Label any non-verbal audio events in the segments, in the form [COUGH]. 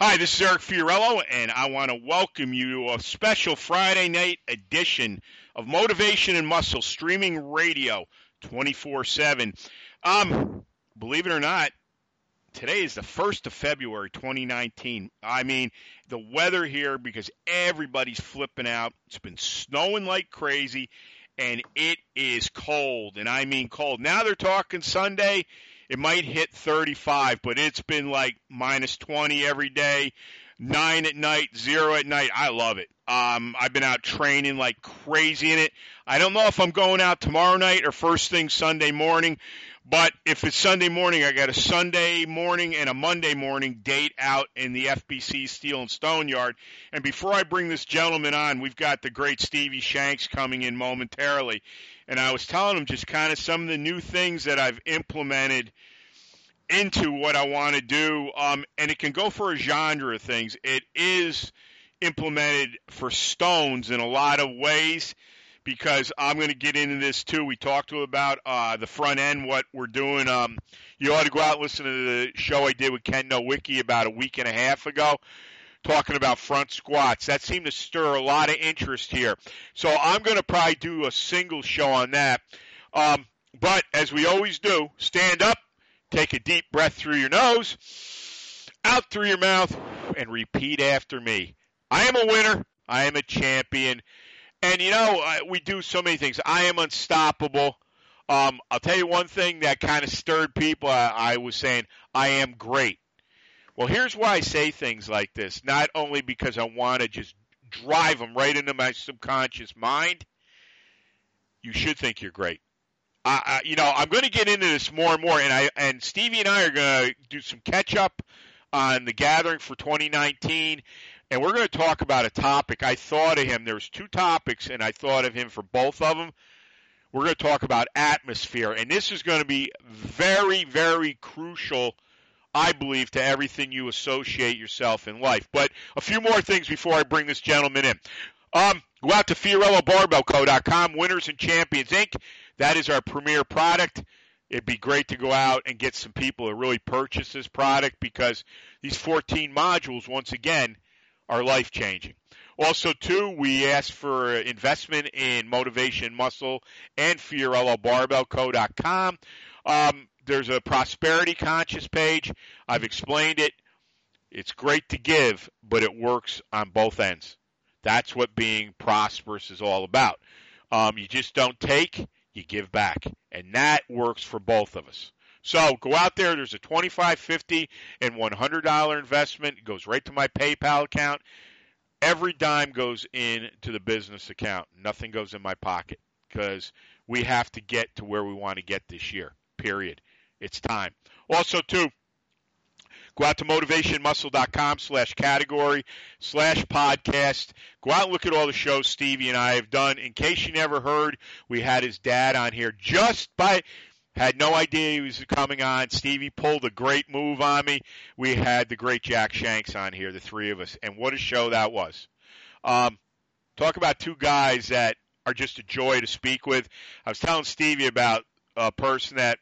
Hi, this is Eric Fiorillo, and I want to welcome you to a special Friday night edition of Motivation and Muscle streaming radio 24 7. Um, believe it or not, today is the 1st of February 2019. I mean, the weather here, because everybody's flipping out, it's been snowing like crazy, and it is cold, and I mean cold. Now they're talking Sunday it might hit 35, but it's been like minus 20 every day, nine at night, zero at night. I love it. Um, I've been out training like crazy in it. I don't know if I'm going out tomorrow night or first thing Sunday morning, but if it's Sunday morning, I got a Sunday morning and a Monday morning date out in the FBC Steel and Stone Yard. And before I bring this gentleman on, we've got the great Stevie Shanks coming in momentarily and I was telling him just kind of some of the new things that I've implemented into what I want to do. Um, and it can go for a genre of things. It is implemented for stones in a lot of ways because I'm going to get into this too. We talked to about uh, the front end, what we're doing. Um, you ought to go out and listen to the show I did with Ken Nowicki about a week and a half ago talking about front squats. That seemed to stir a lot of interest here. So I'm going to probably do a single show on that. Um, but as we always do, stand up, take a deep breath through your nose, out through your mouth, and repeat after me. I am a winner. I am a champion. And you know, we do so many things. I am unstoppable. Um, I'll tell you one thing that kind of stirred people. I, I was saying, I am great. Well, here's why I say things like this. Not only because I want to just drive them right into my subconscious mind. You should think you're great. I, you know, I'm going to get into this more and more, and I and Stevie and I are going to do some catch up on the gathering for 2019, and we're going to talk about a topic. I thought of him. There's two topics, and I thought of him for both of them. We're going to talk about atmosphere, and this is going to be very, very crucial I believe, to everything you associate yourself in life. But a few more things before I bring this gentleman in. Um, go out to FiorilloBarbellCo.com, Winners and Champions Inc. That is our premier product. It'd be great to go out and get some people to really purchase this product because these 14 modules, once again, are life changing. Also, too, we ask for investment in Motivation Muscle and FiorilloBarbellCo.com. Um, there's a prosperity conscious page. I've explained it. It's great to give, but it works on both ends. That's what being prosperous is all about. Um, you just don't take, you give back. And that works for both of us. So go out there. There's a 25 50 and $100 investment. It goes right to my PayPal account. Every dime goes into the business account. Nothing goes in my pocket because we have to get to where we want to get this year, period. It's time. Also, too, go out to motivationmuscle.com slash category slash podcast. Go out and look at all the shows Stevie and I have done. In case you never heard, we had his dad on here just by had no idea he was coming on. Stevie pulled a great move on me. We had the great Jack Shanks on here, the three of us, and what a show that was. Um, talk about two guys that are just a joy to speak with. I was telling Stevie about a person that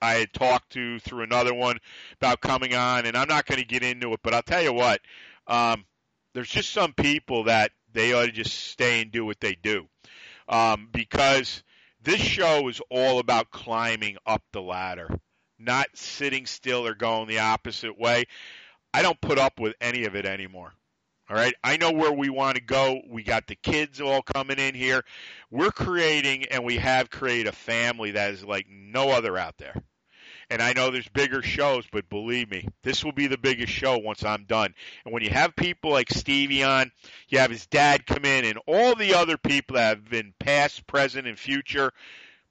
I had talked to through another one about coming on, and I'm not going to get into it, but I'll tell you what, um, there's just some people that they ought to just stay and do what they do, um, because this show is all about climbing up the ladder, not sitting still or going the opposite way. I don't put up with any of it anymore. All right. I know where we want to go. We got the kids all coming in here. We're creating and we have created a family that is like no other out there. And I know there's bigger shows, but believe me, this will be the biggest show once I'm done. And when you have people like Stevie on, you have his dad come in, and all the other people that have been past, present, and future,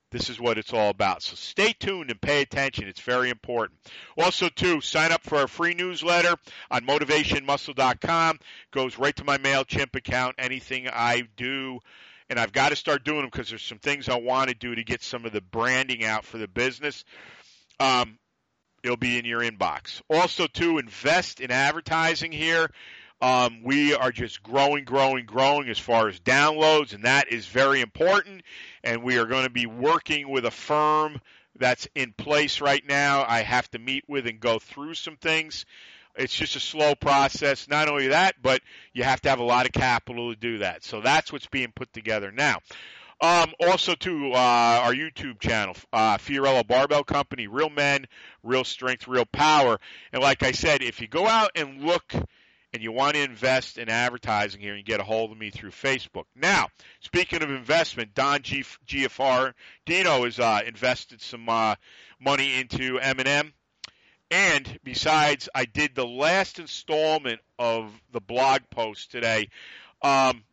this is what it's all about. So stay tuned and pay attention. It's very important. Also, too, sign up for our free newsletter on motivationmuscle.com. Goes right to my MailChimp account. Anything I do, and I've got to start doing them because there's some things I want to do to get some of the branding out for the business. Um, it'll be in your inbox. Also, to invest in advertising here. Um, we are just growing, growing, growing as far as downloads, and that is very important. And we are going to be working with a firm that's in place right now. I have to meet with and go through some things. It's just a slow process. Not only that, but you have to have a lot of capital to do that. So that's what's being put together now. Um, also, to uh, our YouTube channel, uh, Fiorillo Barbell Company, Real Men, Real Strength, Real Power. And like I said, if you go out and look and you want to invest in advertising here, you get a hold of me through Facebook. Now, speaking of investment, Don G- GFR Dino has uh, invested some uh, money into M&M. And besides, I did the last installment of the blog post today um,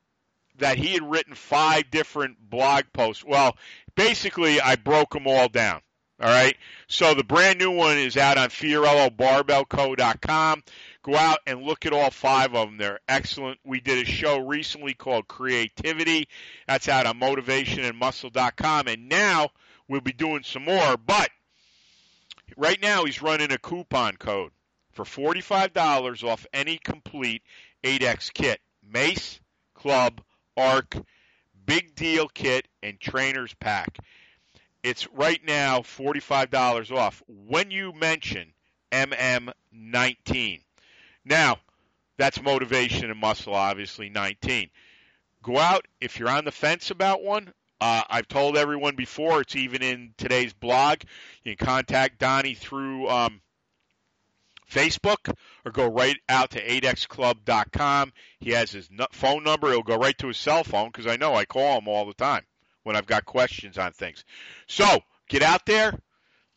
that he had written five different blog posts. Well, basically, I broke them all down. All right. So the brand new one is out on FiorilloBarbellCo.com. Go out and look at all five of them. They're excellent. We did a show recently called Creativity. That's out on motivationandmuscle.com. And now we'll be doing some more. But right now he's running a coupon code for $45 off any complete 8X kit. Mace, Club, Arc, Big Deal Kit, and Trainer's Pack. It's right now $45 off when you mention MM19. Now, that's motivation and muscle, obviously, 19. Go out if you're on the fence about one. Uh, I've told everyone before, it's even in today's blog. You can contact Donnie through um, Facebook or go right out to 8xclub.com. He has his phone number. He'll go right to his cell phone because I know I call him all the time when I've got questions on things. So get out there,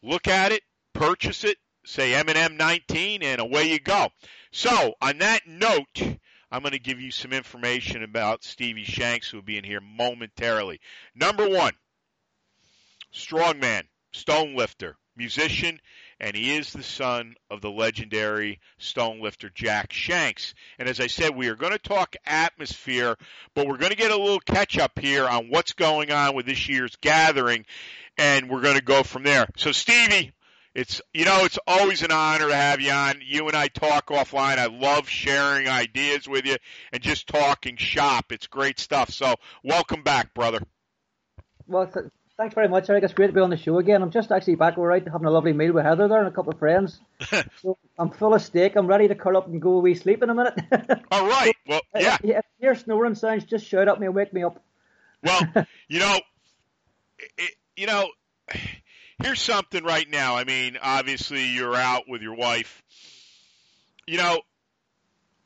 look at it, purchase it, say M&M 19, and away you go. So on that note, I'm going to give you some information about Stevie Shanks, who will be in here momentarily. Number one, strongman, stone lifter, musician, and he is the son of the legendary stone lifter Jack Shanks. And as I said, we are going to talk atmosphere, but we're going to get a little catch up here on what's going on with this year's gathering, and we're going to go from there. So, Stevie, it's you know it's always an honor to have you on. You and I talk offline. I love sharing ideas with you and just talking shop. It's great stuff. So welcome back, brother. Well, thanks very much, Eric. It's great to be on the show again. I'm just actually back We're right having a lovely meal with Heather there and a couple of friends. [LAUGHS] so I'm full of steak. I'm ready to curl up and go away sleep in a minute. [LAUGHS] All right. Well, yeah. If, if your snoring sounds, just shout at me and wake me up. well, [LAUGHS] you know, it, you know here's something right now. I mean, obviously you're out with your wife. You know,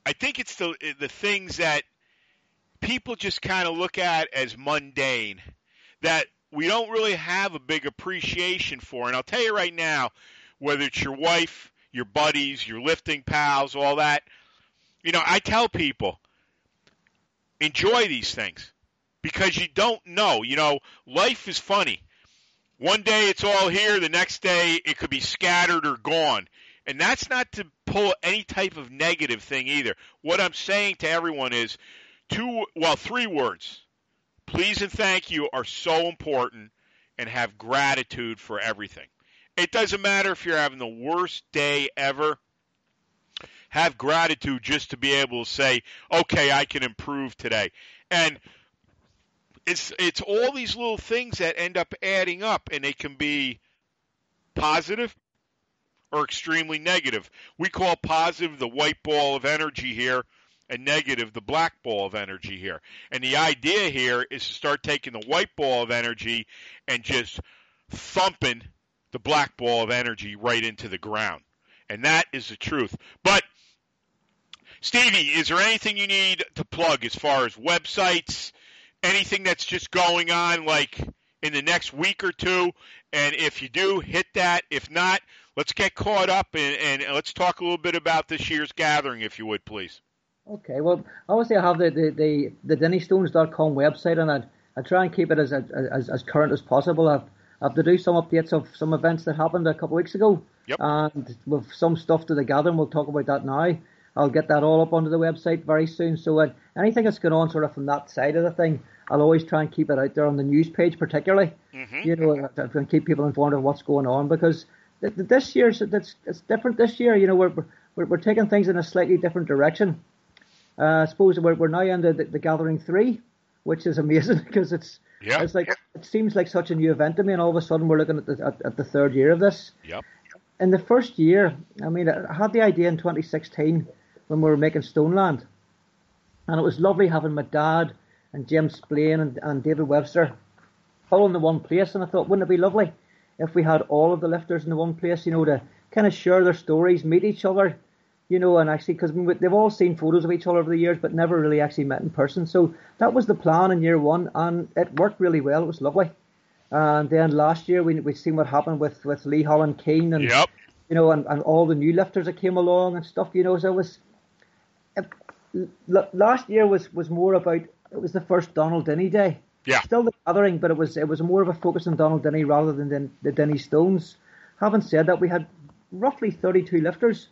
I think it's the the things that people just kind of look at as mundane that we don't really have a big appreciation for. And I'll tell you right now, whether it's your wife, your buddies, your lifting pals, all that, you know, I tell people enjoy these things because you don't know. You know, life is funny. One day it's all here, the next day it could be scattered or gone. And that's not to pull any type of negative thing either. What I'm saying to everyone is two, well, three words. Please and thank you are so important and have gratitude for everything. It doesn't matter if you're having the worst day ever. Have gratitude just to be able to say, okay, I can improve today. And it's it's all these little things that end up adding up, and they can be positive or extremely negative. We call positive the white ball of energy here, and negative the black ball of energy here. And the idea here is to start taking the white ball of energy and just thumping the black ball of energy right into the ground. And that is the truth. But Stevie, is there anything you need to plug as far as websites, anything that's just going on like in the next week or two. And if you do, hit that. If not, let's get caught up and, and let's talk a little bit about this year's gathering, if you would, please. Okay. Well, obviously, I have the the the, the DinnieStones.com website, and I I try and keep it as as as current as possible. I've I have to do some updates of some events that happened a couple of weeks ago. Yep. And with some stuff to the gathering, we'll talk about that now. I'll get that all up onto the website very soon. So uh, anything that's going on sort of from that side of the thing, I'll always try and keep it out there on the news page, particularly. Mm-hmm. You know, and keep people informed of what's going on because th- th- this year it's, it's different. This year, you know, we're we're, we're taking things in a slightly different direction. Uh, I suppose we're, we're now in the, the, the gathering three, which is amazing [LAUGHS] because it's Yeah. it's like it seems like such a new event to me, and all of a sudden we're looking at the at, at the third year of this. Yep. In the first year, I mean, I had the idea in 2016 when we were making Stoneland, and it was lovely having my dad and James Splaine and, and David Webster all in the one place, and I thought, wouldn't it be lovely if we had all of the lifters in the one place, you know, to kind of share their stories, meet each other, you know, and actually, because they've all seen photos of each other over the years, but never really actually met in person. So that was the plan in year one, and it worked really well. It was lovely. And then last year, we we seen what happened with with Leigh Holland-Keen and Yep. you know, and, and all the new lifters that came along and stuff, you know. So it was it, last year was was more about it was the first Donald Dinnie day. Yeah. Still the gathering, but it was it was more of a focus on Donald Dinnie rather than the, the Dinnie Stones. Having said that, we had roughly 32 lifters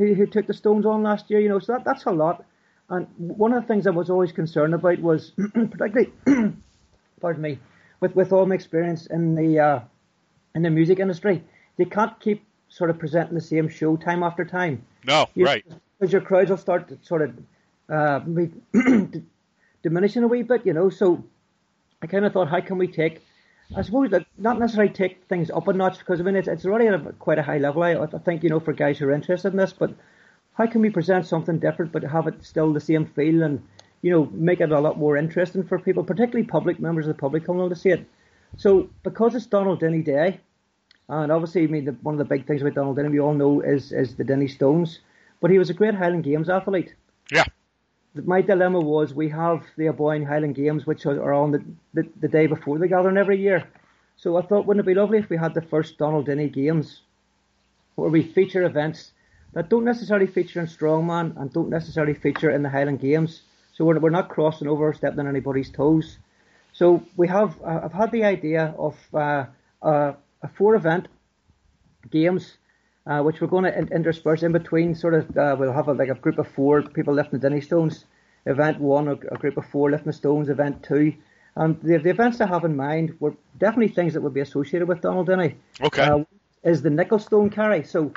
who, who took the Stones on last year, you know, so that, that's a lot. And one of the things I was always concerned about was, [CLEARS THROAT] particularly, [CLEARS THROAT] pardon me, with, with all my experience in the uh, in the music industry, you can't keep sort of presenting the same show time after time. No. You- Right. Because your crowds will start to sort of uh, [CLEARS THROAT] diminishing a wee bit, you know. So I kind of thought, how can we take, I suppose, that not necessarily take things up a notch because I mean it's, it's already at a, quite a high level. I, I think you know for guys who are interested in this, but how can we present something different but have it still the same feel and you know make it a lot more interesting for people, particularly public members of the public coming along to see it. So because it's Donald Dinnie Day, and obviously, I mean, the, one of the big things about Donald Dinnie we all know is is the Dinnie Stones, but he was a great Highland Games athlete. Yeah. My dilemma was we have the Aboyne Highland Games, which are on the, the, the day before the gathering every year. So I thought, wouldn't it be lovely if we had the first Donald Dinnie Games, where we feature events that don't necessarily feature in strongman and don't necessarily feature in the Highland Games. So we're, we're not crossing over stepping on anybody's toes. So we have, uh, I've had the idea of uh, uh, a four event games, uh, which we're going to in- intersperse in between. Sort of, uh, we'll have a, like a group of four people lifting the Dinnie Stones. Event one, a, a group of four lifting the Stones. Event two, and the, the events I have in mind were definitely things that would be associated with Donald Dinnie. Okay. Uh, is the nickel stone carry. So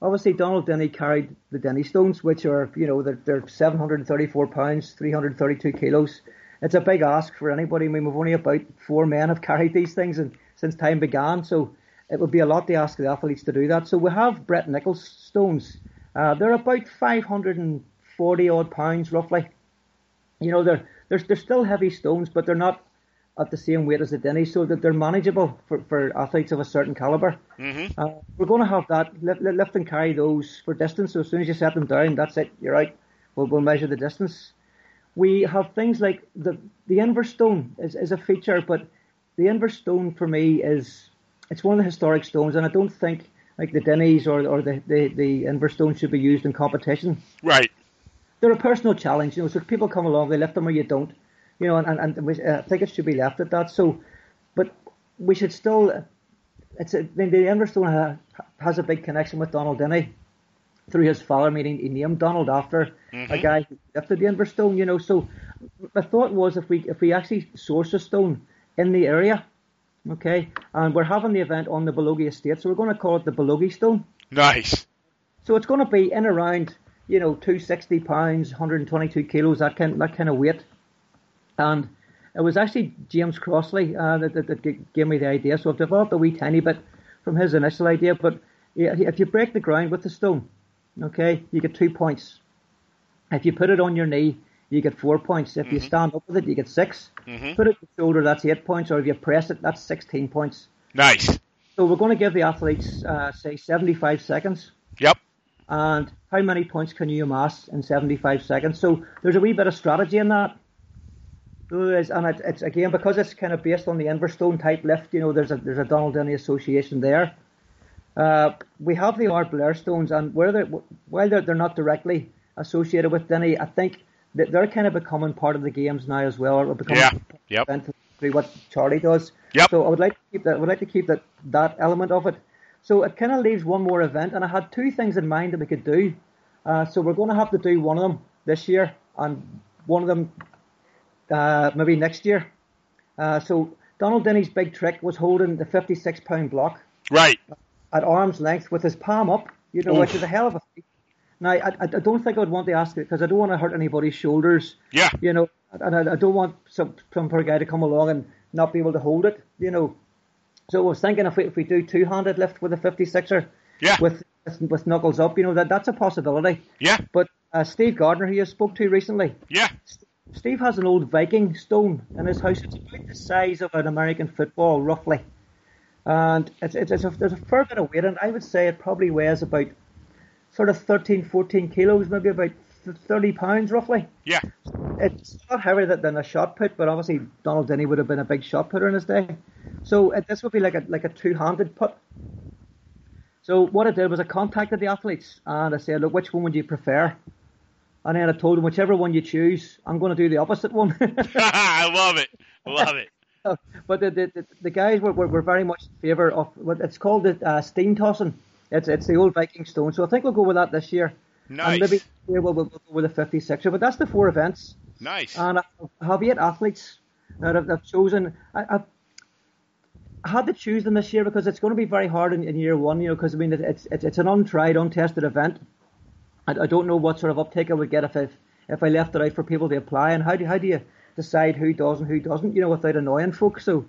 obviously Donald Dinnie carried the Dinnie stones, which are you know they're, they're 734 pounds, 332 kilos. It's a big ask for anybody. I mean, we've only about four men have carried these things and since time began, so it would be a lot to ask the athletes to do that. So we have Brett Nichols stones. Uh, they're about 540 odd pounds roughly. You know, they're they're they're still heavy stones, but they're not at the same weight as the Dinnie, so that they're manageable for, for athletes of a certain caliber. Mm-hmm. Uh, we're going to have that lift, lift and carry those for distance. So as soon as you set them down, that's it. You're out. We'll, we'll measure the distance. We have things like the the Inver stone is, is a feature, but the Inver stone for me is it's one of the historic stones, and I don't think like the Dinnie's or or the the, the Inver stone should be used in competition Right. they're a personal challenge, you know. So people come along, they lift them or you don't, you know, and and, and we, uh, I think it should be left at that. So, but we should still. It's a, I mean, the Inverstone ha, has a big connection with Donald Dinnie through his father, meaning he named Donald after a guy who lifted the Inverstone, you know. So my thought was if we if we actually source a stone in the area, okay, and we're having the event on the Balogie estate, so we're going to call it the Balogie Stone. Nice. So it's going to be in around, you know, 260 pounds, 122 kilos, that kind, that kind of weight. And it was actually James Crossley uh, that, that, that gave me the idea. So I've developed a wee tiny bit from his initial idea. But yeah, if you break the ground with the stone, okay, you get two points. If you put it on your knee, you get four points. If you stand up with it, you get 6 Mhm. Put it your shoulder, that's eight points. Or if you press it, that's 16 points. Nice. So we're going to give the athletes, uh, say, 75 seconds Yep. and how many points can you amass in 75 seconds? So there's a wee bit of strategy in that. There is, and it, it's again because it's kind of based on the Inverstone type lift. You know, there's a there's a Donald Dinnie association there. Uh, we have the Ardblair stones, and where they're, while they're, they're not directly associated with Dinnie, I think they're kind of becoming part of the games now as well. Or becoming Yeah. Yep. what Charlie does. Yep. So I would like to keep that. I would like to keep that that element of it. So it kind of leaves one more event, and I had two things in mind that we could do. Uh, so we're going to have to do one of them this year, and one of them uh, maybe next year. Uh, so Donald Dinnie's big trick was holding the 56 pound block Right. at arm's length with his palm up, you know, Oof. which is a hell of a feat. Now, I, I don't think I'd want to ask it because I don't want to hurt anybody's shoulders, Yeah. you know, and I, I don't want some, some poor guy to come along and not be able to hold it, you know. So I was thinking if we, if we do two handed lift with a 56er Yeah. with, with knuckles up, you know, that that's a possibility. Yeah. But uh, Steve Gardner, who you spoke to recently, Yeah. Steve has an old Viking stone in his house. It's about the size of an American football, roughly. And it's, it's, it's a, there's a fair bit of weight it. I would say it probably weighs about sort of 13, 14 kilos, maybe about 30 pounds, roughly. Yeah. It's not heavier than- a shot put, but obviously Donald Dinnie would have been a big shot putter in his day. So it, this would be like a like a two-handed put. So what I did was I contacted the athletes and I said, look, which one would you prefer? And then I told them, whichever one you choose, I'm going to do the opposite one. [LAUGHS] I love it. Love it. [LAUGHS] but the, the, the, the guys were, were, were very much in favour of what it's called the uh, steam tossing. It's it's the old Viking stone. So I think we'll go with that this year. Nice. And maybe yeah, we'll, we'll go with a 56er. But that's the four events. Nice. And I have eight athletes that I've, I've chosen. I, I've, I had to choose them this year because it's going to be very hard in, in year one, you know, because I mean, it's, it's, it's an untried, untested event. I, I don't know what sort of uptake I would get if I, if I left it out for people to apply. And how do, how do you decide who does and who doesn't, you know, without annoying folks? So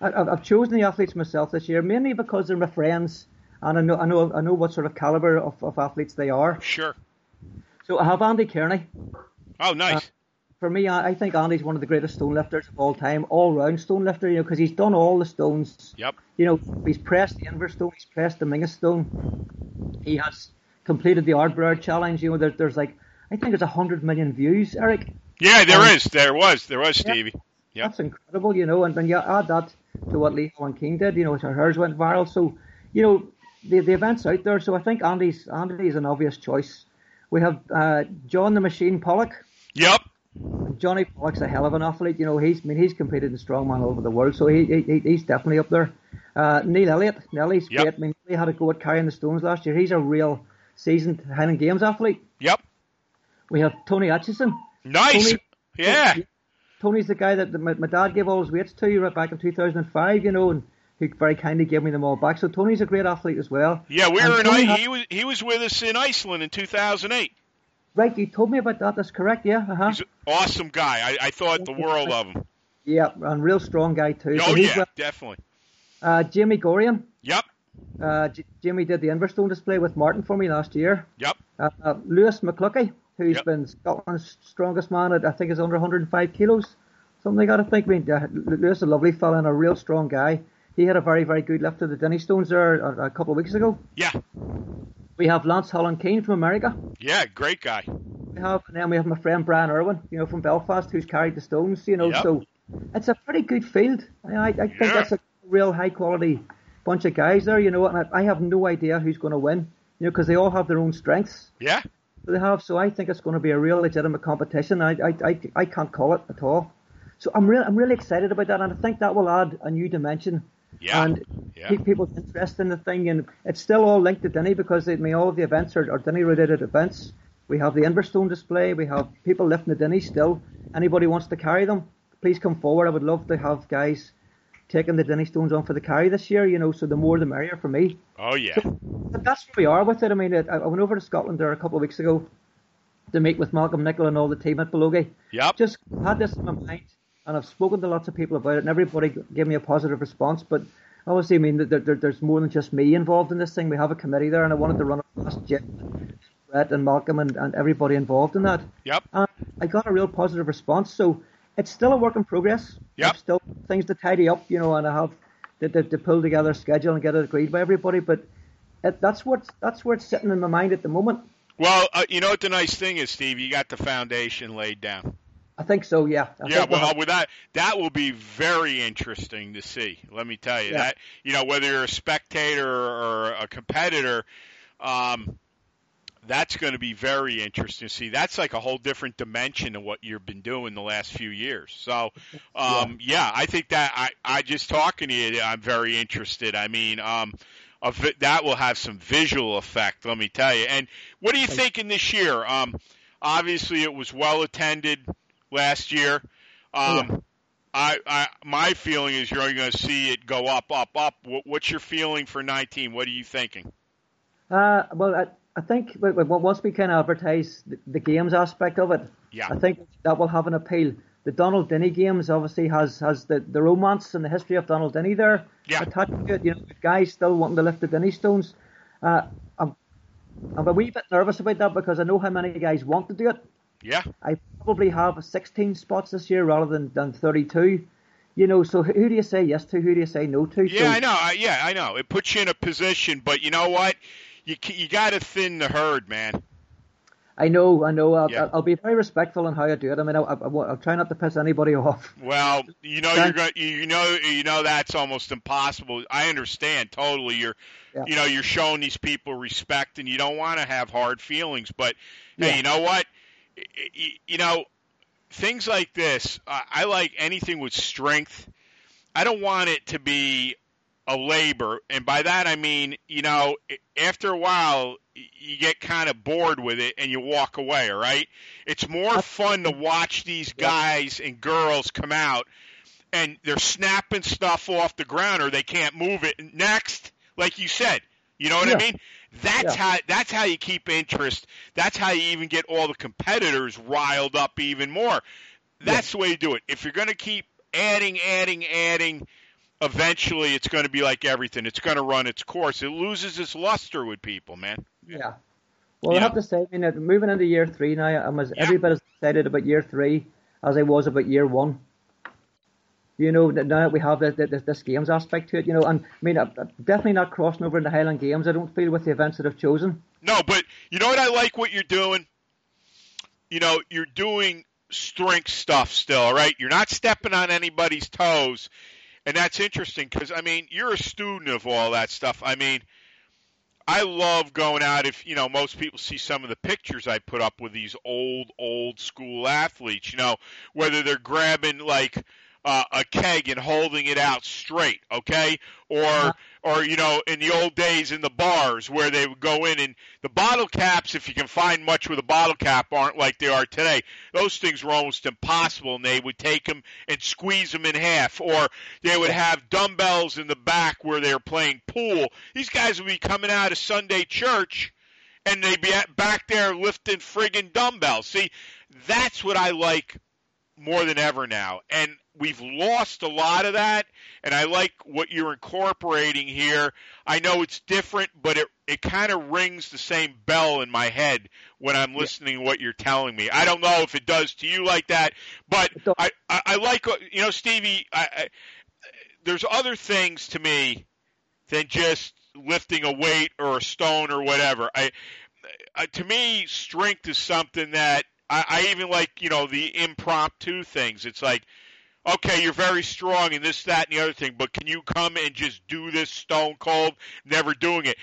I, I've chosen the athletes myself this year, mainly because they're my friends and I know, I know, I know what sort of caliber of, of athletes they are. Sure. So I have Andy Kearney. Oh, nice. For me, I I think Andy's one of the greatest stone lifters of all time, all round stone lifter, you know, because he's done all the stones. Yep. You know, he's pressed the Inver stone, he's pressed the Mingus stone. He has completed the Ardblair challenge. You know, there, there's like, I think there's a hundred million views, Eric. Yeah, there Um, is. There was. There was, Stevie. Yep. That's incredible, you know, and then you add that to what Leigh Holland-Keen did, you know, so hers went viral. So, you know, the, the event's out there. So I think Andy's Andy's an obvious choice. We have uh, John the Machine Pollock. Yep. Johnny Pollock's a hell of an athlete. You know, he's I mean he's competed in strongman all over the world, so he, he he's definitely up there. Uh, Neil Elliott, Nelly's Yep. great. I mean, he had a go at carrying the stones last year. He's a real seasoned Highland Games athlete. Yep. We have Tony Atchison. Nice. Tony- yeah. Tony's the guy that my, my dad gave all his weights to you right back in 2005, you know, and he very kindly gave me them all back. So Tony's a great athlete as well. Yeah, we And were in. Tony he was. He was with us in Iceland in 2008. Right, you told me about that. That's correct. Yeah, uh-huh. He's an awesome guy. I, I thought the world of him. yeah, and real strong guy too. Oh So yeah, well- definitely. Uh, Jamie Gorian. Yep. Uh, J- Jamie did the Inverstone display with Martin for me last year. Yep. Uh, uh, Lewis McCluckey, who's Yep. been Scotland's strongest man at I think is under 105 kilos, something like that. I think. I mean, uh, Lewis is a lovely fella and a real strong guy. He had a very very good lift of the Dinnie Stones there a, a couple of weeks ago. Yeah. We have Lance Holland-Keen from America. Yeah. Great guy. We have and then we have my friend Brian Irwin, you know, from Belfast, who's carried the Stones. You know, Yep. so it's a pretty good field. I, I think Yeah. that's a real high quality bunch of guys there. You know, and I, I have no idea who's going to win. You know, because they all have their own strengths. Yeah. they have. So I think it's going to be a real legitimate competition. I I, I, I can't call it at all. So I'm real I'm really excited about that, and I think that will add a new dimension Yeah. and Yeah. keep people's interest in the thing. And it's still all linked to Dinnie because I mean, all of the events are, are Dinnie related events. We have the Inverstone display. We have people lifting the Dinnie still. Anybody wants to carry them, please come forward. I would love to have guys taking the Dinnie stones on for the carry this year. You know, so the more the merrier for me. Oh yeah. But that's where we are with it. I mean, I, I went over to Scotland there a couple of weeks ago to meet with Malcolm Nichol and all the team at Balogie. Yep. Just had this in my mind, and I've spoken to lots of people about it, and everybody gave me a positive response. But obviously, I mean, there, there, there's more than just me involved in this thing. We have a committee there, and I wanted to run it past Jim, Brett, and Malcolm, and, and everybody involved in that. Yep. And I got a real positive response. So it's still a work in progress. Yep. Still things to tidy up, you know, and I have to, to, to pull together a schedule and get it agreed by everybody. But it, that's what that's where it's sitting in my mind at the moment. Well, uh, you know what the nice thing is, Steve. You got the foundation laid down. I think so. Yeah. I Yeah, we'll well, with that, that will be very interesting to see. Let me tell you Yeah. that. You know, whether you're a spectator or a competitor, um, that's going to be very interesting to see. That's like a whole different dimension of what you've been doing the last few years. So, [LAUGHS] um, yeah. yeah, I think that I, I just talking to you, I'm very interested. I mean, um, that will have some visual effect, let me tell you. And what are you thinking this year? Um, obviously, it was well attended last year. Um, I, I, my feeling is you're going to see it go up, up, up. what's your feeling for 19? What are you thinking? Uh, well, I, I think once we can advertise the, the games aspect of it, yeah. I think that will have an appeal. The Donald Dinnie games obviously has has the, the romance and the history of Donald Dinnie there yeah. attached to it. You know, the guys still wanting to lift the Dinnie stones. Uh, I'm, I'm a wee bit nervous about that because I know how many guys want to do it. Yeah. I probably have 16 spots this year rather than, than 32. You know, so who do you say yes to? Who do you say no to? Yeah, so, I know. I, yeah, I know. It puts you in a position, but you know what? You you got to thin the herd, man. I know, I know. I'll, yeah. I'll, be very respectful in how I do it. I mean, I, will try not to piss anybody [LAUGHS] off. Well, you know, you're going, you know, you know that's almost impossible. I understand totally. You're, yeah. you know, you're showing these people respect, and you don't want to have hard feelings. But yeah. hey, you know what? You know, things like this. I like anything with strength. I don't want it to be a labor, and by that I mean, you know, after a while you get kind of bored with it and you walk away, right? It's more fun to watch these guys and girls come out and they're snapping stuff off the ground or they can't move it. Next, like you said, you know what yeah. I mean? That's yeah. how that's how you keep interest. That's how you even get all the competitors riled up even more. That's yeah. the way you do it. If you're going to keep adding, adding, adding, eventually it's going to be like everything. It's going to run its course. It loses its luster with people, man. Yeah. Well, yeah. I have to say, I mean, moving into year three now, I'm as yeah. every bit as excited about year three as I was about year one. You know, now that we have this, this, this games aspect to it, you know, and I mean, I'm definitely not crossing over into Highland Games. I don't feel with the events that I've chosen. No, but you know what I like what you're doing. You know, you're doing strength stuff still, right? You're not stepping on anybody's toes. And that's interesting because, I mean, you're a student of all that stuff. I mean, I love going out. If, you know, most people see some of the pictures I put up with these old, old school athletes, you know, whether they're grabbing like uh, a keg and holding it out straight, okay? Or uh-huh. or you know, in the old days in the bars where they would go in and the bottle caps, if you can find much with a bottle cap, aren't like they are today. Those things were almost impossible, and they would take them and squeeze them in half, or they would have dumbbells in the back where they were playing pool. These guys would be coming out of Sunday church and they'd be back there lifting friggin' dumbbells. See, that's what I like more than ever now. And we've lost a lot of that, and I like what you're incorporating here. I know it's different, but it it kind of rings the same bell in my head when I'm listening to what you're telling me. I don't know if it does to you like that, but I I, I like uh, you know Stevie. I, I, there's other things to me than just lifting a weight or a stone or whatever. I, I to me, strength is something that I, I even like. You know the impromptu things. It's like okay, you're very strong in this, that, and the other thing, but can you come and just do this stone cold, never doing it?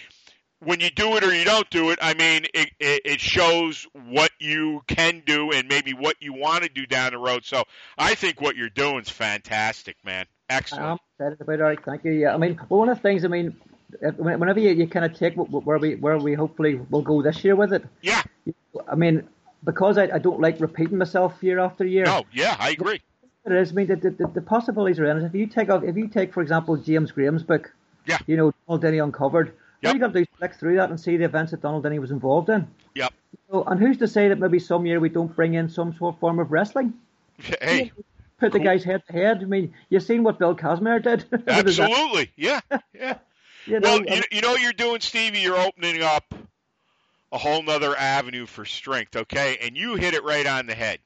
When you do it or you don't do it, I mean, it, it, it shows what you can do and maybe what you want to do down the road. So I think what you're doing is fantastic, man. Excellent. I'm excited about it. All right, thank you. Yeah, I mean, well, one of the things, I mean, whenever you, you kind of take where we where we hopefully will go this year with it. Yeah. I mean, because I, I don't like repeating myself year after year. No, yeah, I agree. It is. I mean, the, the, the possibilities are endless. If you take off, if you take, for example, James Graham's book, yeah, you know, Donald Dinnie Uncovered, yep. all you got to do is click through that and see the events that Donald Dinnie was involved in. Yep. So, and who's to say that maybe some year we don't bring in some sort of form of wrestling? [LAUGHS] Hey. Put cool. the guys head to head. I mean, you've seen what Bill Kazmaier did. [LAUGHS] Absolutely. yeah. Yeah. [LAUGHS] you know, well, you, you know what you're doing, Stevie? You're opening up a whole nother avenue for strength, okay? And you hit it right on the head.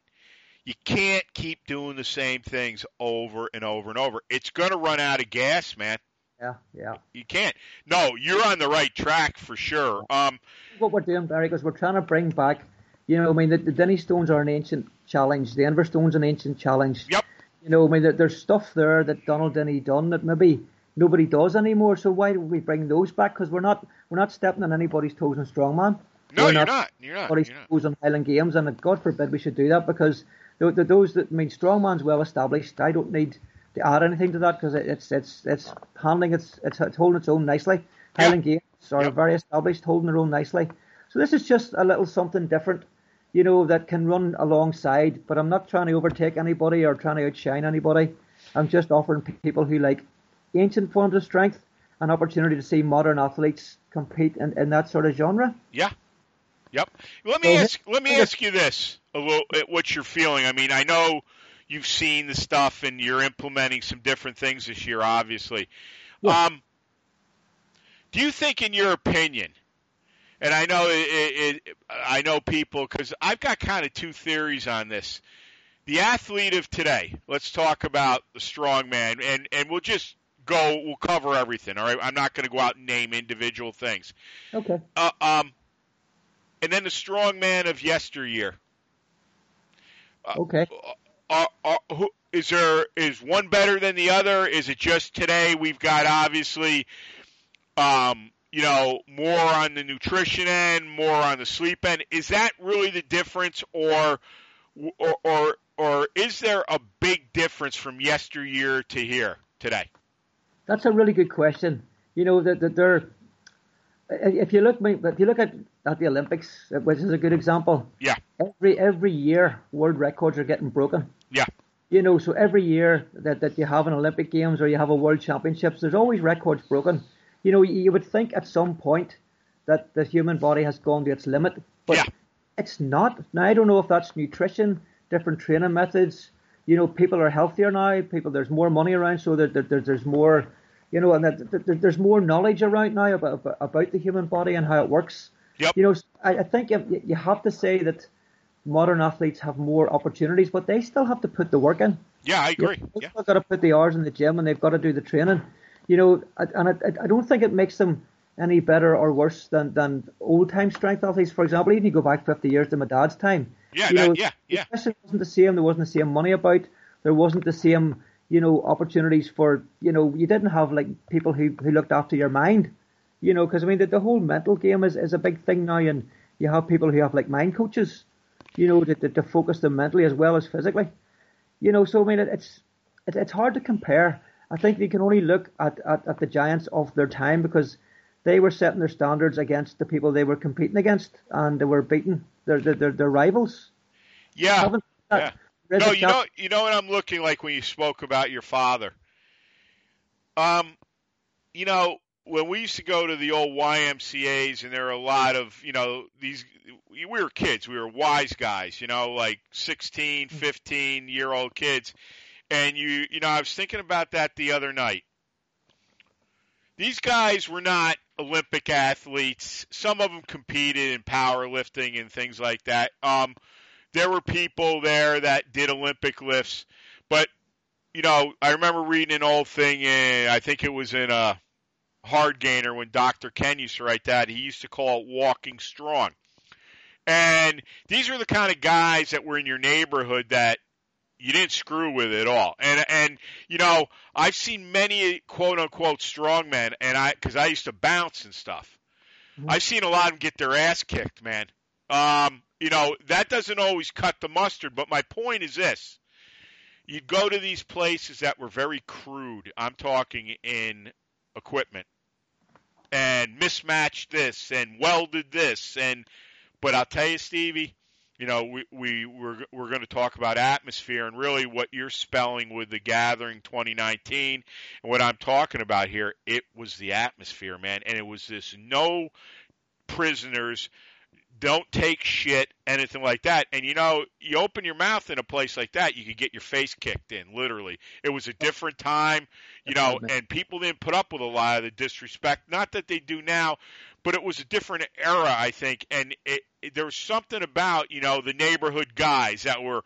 You can't keep doing the same things over and over and over. It's going to run out of gas, man. Yeah, yeah. You can't. No, you're on the right track for sure. Um, what we're doing, Barry, is we're trying to bring back. You know, I mean, the, the Dinnie Stones are an ancient challenge. The Inver Stones an ancient challenge. Yep. You know, I mean, there's stuff there that Donald Dinnie done that maybe nobody does anymore. So why don't we bring those back? Because we're not we're not stepping on anybody's toes in strongman. No, you're not. not. You're not. But you're not. goes on Highland Games, and God forbid we should do that because those that I mean, strongman's well established. I don't need to add anything to that because it's it's it's handling it's it's, it's holding its own nicely. Highland Games are yep. very established, holding their own nicely. So this is just a little something different, you know, that can run alongside. But I'm not trying to overtake anybody or trying to outshine anybody. I'm just offering people who like ancient forms of strength an opportunity to see modern athletes compete in, in that sort of genre. Yeah. Yep. Let me ask. Let me ask you this: a little, uh, what you're feeling. I mean, I know you've seen the stuff and you're implementing some different things this year, obviously. Yeah. Um, do you think, in your opinion, and I know it, it, I know people because I've got kind of two theories on this. The athlete of today. Let's talk about the strong man, and and we'll just go. We'll cover everything. All right. I'm not going to go out and name individual things. Okay. Uh, um, and then the strong man of yesteryear. Uh, okay. Uh, uh, who, is there is one better than the other? Is it just today? We've got obviously um, you know, more on the nutrition end, more on the sleep end. Is that really the difference, or or or, or is there a big difference from yesteryear to here today? That's a really good question. You know that, that there, if you look, if you look at, at the Olympics, uh, which is a good example. Yeah. Every every year, world records are getting broken. Yeah. You know, so every year that, that you have an Olympic Games or you have a World Championships, there's always records broken you know, you would think at some point that the human body has gone to its limit, but yeah. it's not. Now, I don't know if that's nutrition, different training methods. You know, people are healthier now. People, there's more money around, so that, that, that there's more, you know, and that, that, there's more knowledge around now about, about the human body and how it works. Yep. You know, I, I think you, you have to say that modern athletes have more opportunities, but they still have to put the work in. Yeah, I agree. They've yeah. got to put the hours in the gym and they've got to do the training you know, and I, I don't think it makes them any better or worse than, than old time strength athletes. For example, even you go back 50 years to my dad's time. Yeah, you know, yeah, yeah. The wasn't the same. There wasn't the same money about. There wasn't the same, you know, opportunities for, you know, you didn't have like people who, who looked after your mind, you know, because I mean, the, the whole mental game is, is a big thing now, and you have people who have like mind coaches, you know, to, to, to focus them mentally as well as physically, you know. So I mean, it, it's it, it's hard to compare. I think they can only look at, at, at the giants of their time because they were setting their standards against the people they were competing against, and they were beating their their, their, rivals. Yeah, yeah. No, you know, you know what I'm looking like when you spoke about your father. Um, you know, when we used to go to the old YMCA's, and there were a lot of, you know, these. We were kids. We were wise guys, you know, like 16, 15 year old kids and you, you know, I was thinking about that the other night. These guys were not Olympic athletes. Some of them competed in powerlifting and things like that. Um, there were people there that did Olympic lifts, but you know, I remember reading an old thing. In, I think it was in a hard gainer when Dr. Ken used to write that. He used to call it walking strong. And these are the kind of guys that were in your neighborhood that you didn't screw with at all. And and you know, I've seen many quote unquote strong men, and I because I used to bounce and stuff. Mm-hmm. I've seen a lot of them get their ass kicked, man. Um, you know, that doesn't always cut the mustard. But my point is this: you'd go to these places that were very crude. I'm talking in equipment and mismatched this and welded this and. But I'll tell you, Stevie, you know, we, we we're we're going to talk about atmosphere and really what you're spelling with the gathering 2019 and what I'm talking about here. It was the atmosphere, man, and it was this no prisoners, don't take shit, anything like that. And you know, you open your mouth in a place like that, you could get your face kicked in, literally. It was a different time, you know, and people didn't put up with a lot of the disrespect. Not that they do now, but it was a different era, I think, and it, it, there was something about you know the neighborhood guys that were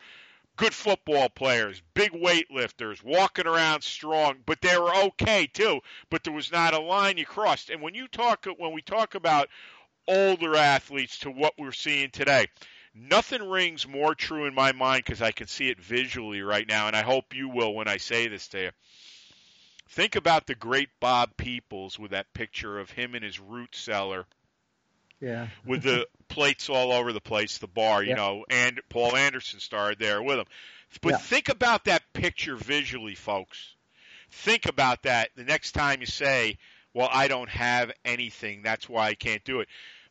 good football players, big weightlifters, walking around strong, but they were okay too. But there was not a line you crossed. And when you talk, when we talk about older athletes to what we're seeing today, nothing rings more true in my mind because I can see it visually right now, and I hope you will when I say this to you. Think about the great Bob Peoples with that picture of him in his root cellar Yeah. [LAUGHS] with the plates all over the place, the bar, you Yeah. know, and Paul Anderson starred there with him. But Yeah. think about that picture visually, folks. Think about that the next time you say, "Well, I don't have anything. That's why I can't do it."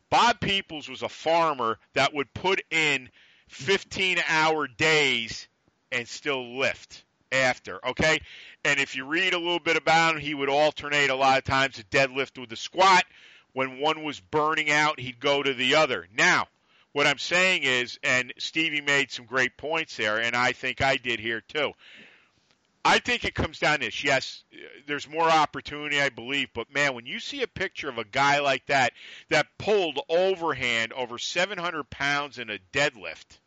Bob Peoples was a farmer that would put in 15-hour days and still lift after, okay? And if you read a little bit about him, he would alternate a lot of times a deadlift with a squat. When one was burning out, he'd go to the other. Now, what I'm saying is, and Stevie made some great points there, and I think I did here too. I think it comes down to this. Yes, there's more opportunity, I believe, but man, when you see a picture of a guy like that that pulled overhand over 700 pounds in a deadlift,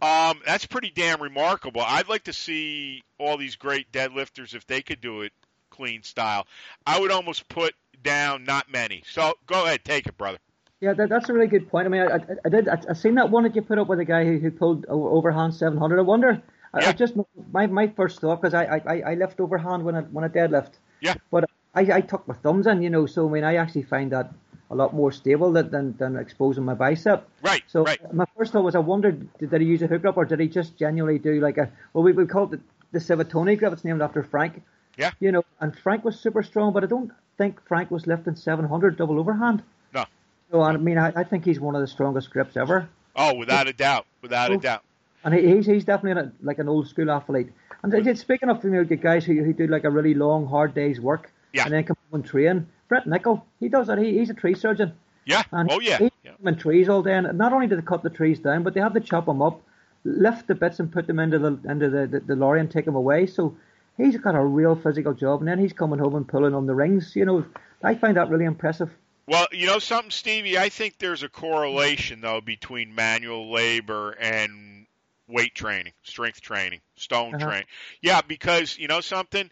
um, that's pretty damn remarkable. I'd like to see all these great deadlifters if they could do it clean style. I would almost put down not many. So go ahead, take it, brother. Yeah, that, that's a really good point. I mean, I, I, I did. I, I seen that one that you put up with a guy who, who pulled overhand 700. I wonder. I, Yeah. I just my my first thought because I, I I left overhand when I when I deadlift. Yeah. But I I tuck my thumbs in, you know. So I mean, I actually find that a lot more stable than than, than exposing my bicep. Right, So right. my first thought was I wondered did, did he use a hook grip or did he just genuinely do like a well we we call it the, the Civatoni grip. It's named after Frank. Yeah. You know, and Frank was super strong, but I don't think Frank was lifting 700 double overhand. No. So I mean, I, I think he's one of the strongest grips ever, Oh, without a doubt, without a Oh. doubt. And he's he's definitely a, like an old school athlete. And then speaking of you know the guys who who do like a really long hard day's work Yeah. and then come home and train, Brett Nickel, he does that. He, he's a tree surgeon. Yeah. And Oh yeah. he yeah. trees all day, and not only do they cut the trees down, but they have to chop them up, lift the bits, and put them into the into the, the, the lorry and take them away. So he's got a real physical job, and then he's coming home and pulling on the rings. You know, I find that really impressive. Well, you know something, Stevie. I think there's a correlation though between manual labor and weight training, strength training, stone Uh-huh. training. Yeah, because you know something.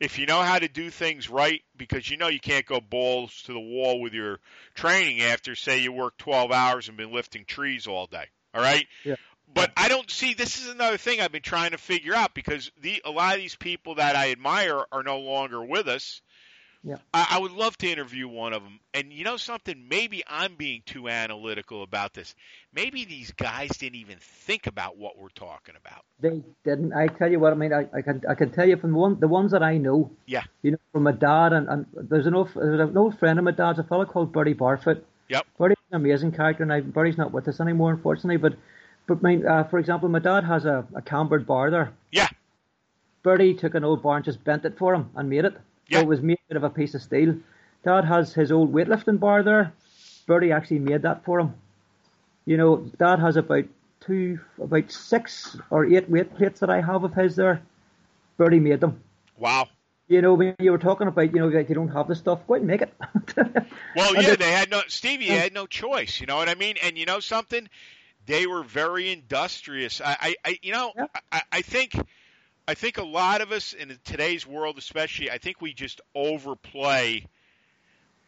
If you know how to do things right, because you know you can't go balls to the wall with your training after, say, you work 12 hours and been lifting trees all day. All right. Yeah. But I don't see. This is another thing I've been trying to figure out because the a lot of these people that I admire are no longer with us. Yeah. I, I would love to interview one of them. And you know something? Maybe I'm being too analytical about this. Maybe these guys didn't even think about what we're talking about. They didn't. I tell you what. I mean, I, I can I can tell you from the one the ones that I know. Yeah. You know, from my dad and, and there's an old there's an old friend of my dad's a fellow called Bertie Barfoot. Yep. Bertie's an amazing character, and I, Bertie's not with us anymore, unfortunately. But but my, uh, for example, my dad has a, a cambered bar there. Yeah. Bertie took an old bar and just bent it for him and made it. Yeah. So it was made out of a piece of steel. Dad has his old weightlifting bar there. Bertie actually made that for him. You know, Dad has about two, about six or eight weight plates that I have of his there. Bertie made them. Wow. You know, when you were talking about, you know, that you don't have the stuff, go and make it. [LAUGHS] Well, yeah, they had no Stevie had no choice. You know what I mean? And you know something? They were very industrious. I, I, I you know, Yeah. I, I think, I think a lot of us in today's world, especially, I think we just overplay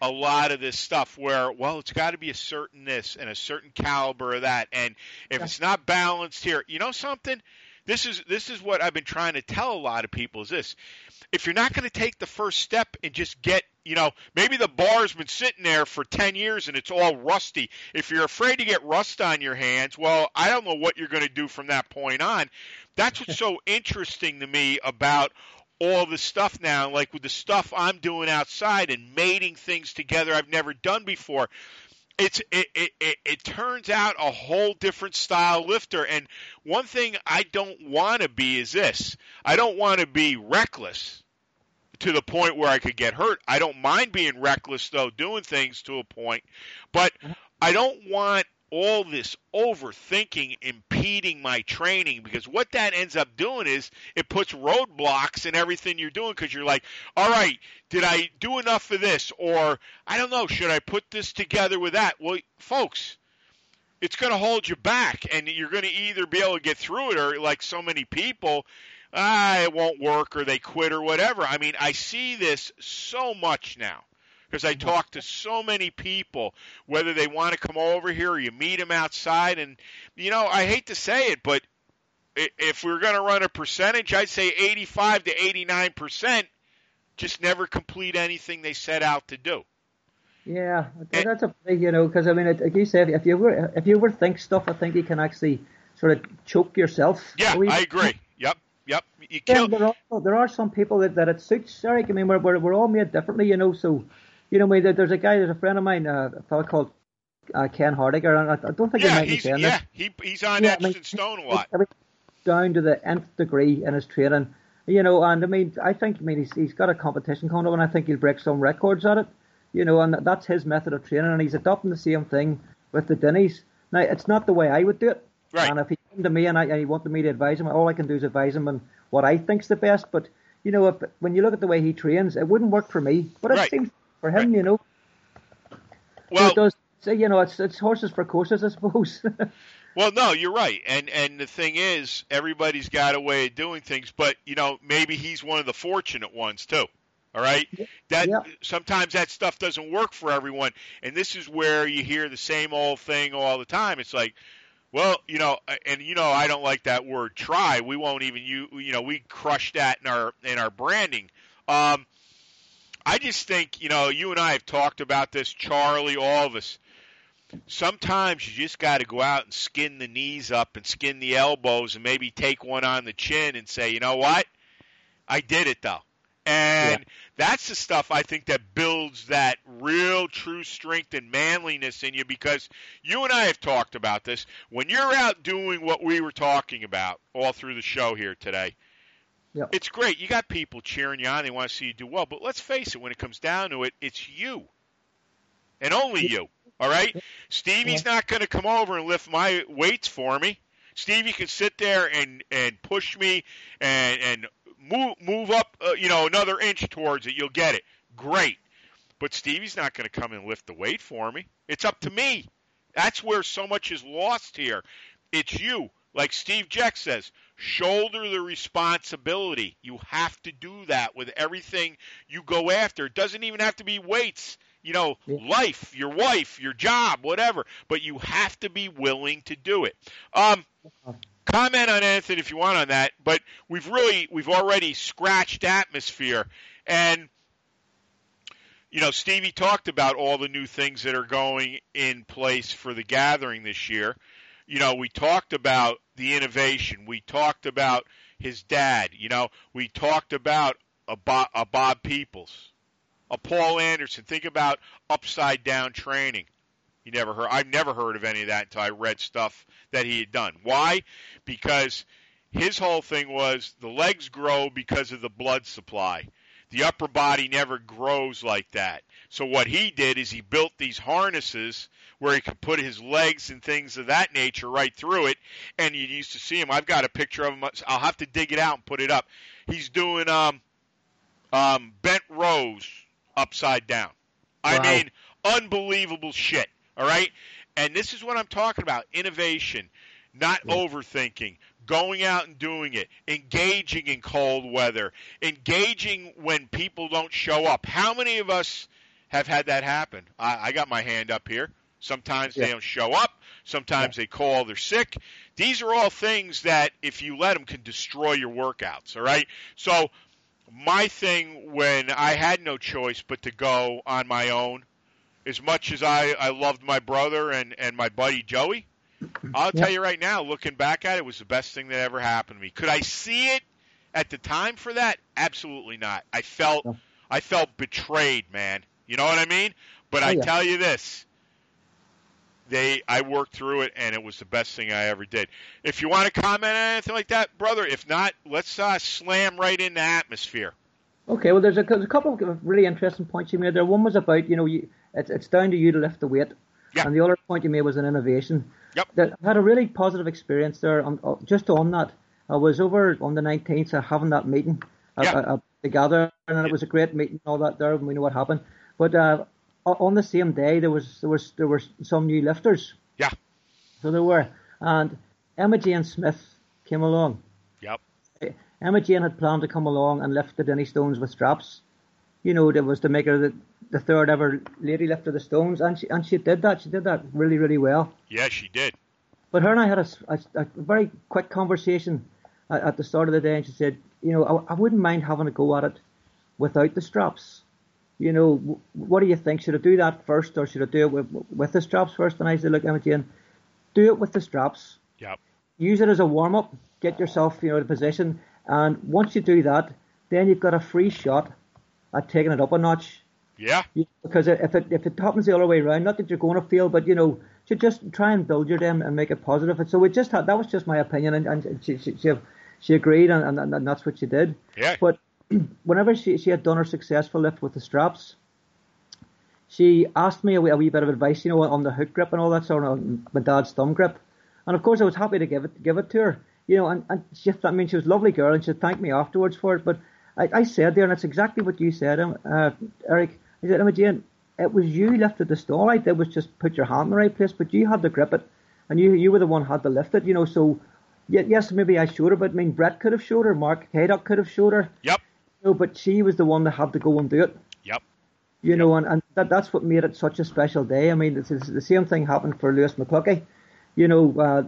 a lot of this stuff. Where well, it's got to be a certain this and a certain caliber of that, and if Yeah. it's not balanced here, you know something? This is this is what I've been trying to tell a lot of people is this if you're not going to take the first step and just get, you know, maybe the bar's been sitting there for 10 years and it's all rusty. If you're afraid to get rust on your hands, well, I don't know what you're going to do from that point on. That's what's so [LAUGHS] interesting to me about all the stuff now, like with the stuff I'm doing outside and mating things together I've never done before. It's it, it, it, it turns out a whole different style lifter and one thing I don't want to be is this. I don't want to be reckless to the point where I could get hurt. I don't mind being reckless though, doing things to a point, but I don't want all this overthinking impeding my training because what that ends up doing is it puts roadblocks in everything you're doing because you're like, all right, did I do enough for this? Or I don't know, should I put this together with that? Well, folks, it's going to hold you back and you're going to either be able to get through it or like so many people ah, it won't work or they quit or whatever. I mean, I see this so much now because I talk to so many people, whether they want to come over here or you meet them outside. And, you know, I hate to say it, but if we're going to run a percentage, I'd say 85 to 89% just never complete anything they set out to do. Yeah, that's a you know because I mean, like you said, if you were if you overthink stuff, I think you can actually sort of choke yourself. Yeah, I agree. Yep. You kill. Yeah, there are there are some people that, that it suits, Eric. I mean, we're, we're we're all made differently, you know. So, you know, there's a guy, there's a friend of mine, uh, a fellow called uh, Ken Hardiger, and I, I don't think yeah, he might be saying yeah, this. he he's on yeah, I mean, Stone a lot. Down to the nth degree in his training, you know, and I mean, I think, I mean, he's he's got a competition coming up, and I think he'll break some records at it you know, and that's his method of training, and he's adopting the same thing with the Dinnies. Now, it's not the way I would do it. Right. And if he came to me and, I, and he wanted me to advise him, all I can do is advise him on what I think's the best. But you know, if, when you look at the way he trains, it wouldn't work for me, but it right. seems for him, right. you know. Well, so it does. So, you know, it's it's horses for courses, I suppose. [LAUGHS] well, no, you're right, and and the thing is, everybody's got a way of doing things, but you know, maybe he's one of the fortunate ones too. All right, that yeah. sometimes that stuff doesn't work for everyone, and this is where you hear the same old thing all the time. It's like, well, you know, and you know, I don't like that word "try." We won't even you, you know, we crush that in our in our branding. Um, I just think, you know, you and I have talked about this, Charlie, all of us. Sometimes you just got to go out and skin the knees up and skin the elbows and maybe take one on the chin and say, you know what? I did it though. And yeah. that's the stuff I think that builds that real true strength and manliness in you because you and I have talked about this. When you're out doing what we were talking about all through the show here today, yeah. it's great. You got people cheering you on, they want to see you do well. But let's face it, when it comes down to it, it's you. And only you. All right? Stevie's not going to come over and lift my weights for me. Stevie can sit there and, and push me and, and move move up, uh, you know, another inch towards it, you'll get it. Great. But Stevie's not going to come and lift the weight for me. It's up to me. That's where so much is lost here. It's you. Like Steve Jeck says, shoulder the responsibility. You have to do that with everything you go after. It doesn't even have to be weights, you know, life, your wife, your job, whatever. But you have to be willing to do it. Um, comment on anything if you want on that, but we've really we've already scratched atmosphere and you know, Stevie talked about all the new things that are going in place for the gathering this year. You know, we talked about the innovation. We talked about his dad. You know, we talked about a Bob, a Bob Peoples, a Paul Anderson. Think about upside down training. You never heard. I've never heard of any of that until I read stuff that he had done. Why? Because his whole thing was the legs grow because of the blood supply. The upper body never grows like that. So what he did is he built these harnesses where he could put his legs and things of that nature right through it. And you used to see him. I've got a picture of him. I'll have to dig it out and put it up. He's doing um, um, bent rows upside down. I mean, unbelievable shit. All right. And this is what I'm talking about innovation, not Yeah. overthinking, going out and doing it, engaging in cold weather, engaging when people don't show up. How many of us have had that happen? I, I got my hand up here. Sometimes they don't show up. Sometimes they call they're sick. These are all things that, if you let them, can destroy your workouts. All right. So, my thing when I had no choice but to go on my own, as much as I, I loved my brother and, and my buddy Joey, I'll Yeah. tell you right now, looking back at it, it was the best thing that ever happened to me. Could I see it at the time for that? Absolutely not. I felt I felt betrayed, man. You know what I mean? But Oh, I tell you this, they I worked through it and it was the best thing I ever did. If you want to comment on anything like that, brother, if not, let's uh, slam right into atmosphere. Okay, well, there's a, there's a couple of really interesting points you made there. One was about, you know, you, it's, it's down to you to lift the weight. Yeah. And the other point you made was an innovation. Yep. That I had a really positive experience there. On, uh, just on that, I was over on the 19th uh, having that meeting at, Yeah. the gather, and it was a great meeting, all that there, and we know what happened. But uh, on the same day, there was there was there were some new lifters. Yeah. So there were, and Emma Jane Smith came along. Yep. Emma Jane had planned to come along and lift the Dinnie Stones with straps. You know, that was to make her the, the third ever lady lift of the Stones, and she and she did that. She did that really, really well. Yeah, she did. But her and I had a very quick conversation at, at the start of the day, and she said, you know, I, I wouldn't mind having a go at it without the straps. You know, what do you think? Should I do that first, or should I do it with, with the straps first? And I said, look, Emma Jane, do it with the straps. Yep. Use it as a warm up. Get yourself, you know, in position, and once you do that, then you've got a free shot at taking it up a notch. Yeah. Because if it if it happens the other way around, not that you're going to fail, but you know, to just try and build your game and make it positive. And so we just had that was just my opinion, and, and she, she, she she agreed, and, and, and that's what she did. Yeah. But [CLEARS THROAT] whenever she she had done her successful lift with the straps, she asked me a wee, a wee bit of advice, you know, on the hook grip and all that sort of my dad's thumb grip, and of course I was happy to give it give it to her, you know, and, and she I mean she was a lovely girl and she thanked me afterwards for it, but I, I said there, and it's exactly what you said, um, uh, Eric. I said, Emma Jane, it was you lifted the stall. I did was just put your hand in the right place, but you had to grip it, and you you were the one who had to lift it, you know. So yes, maybe I showed her, but I mean Brett could have showed her, Mark Haydock could have showed her. Yep. You know, but she was the one that had to go and do it. Yep. You know, and, and that, that's what made it such a special day. I mean, it's, it's the same thing happened for Lewis McCluckie. You know, uh,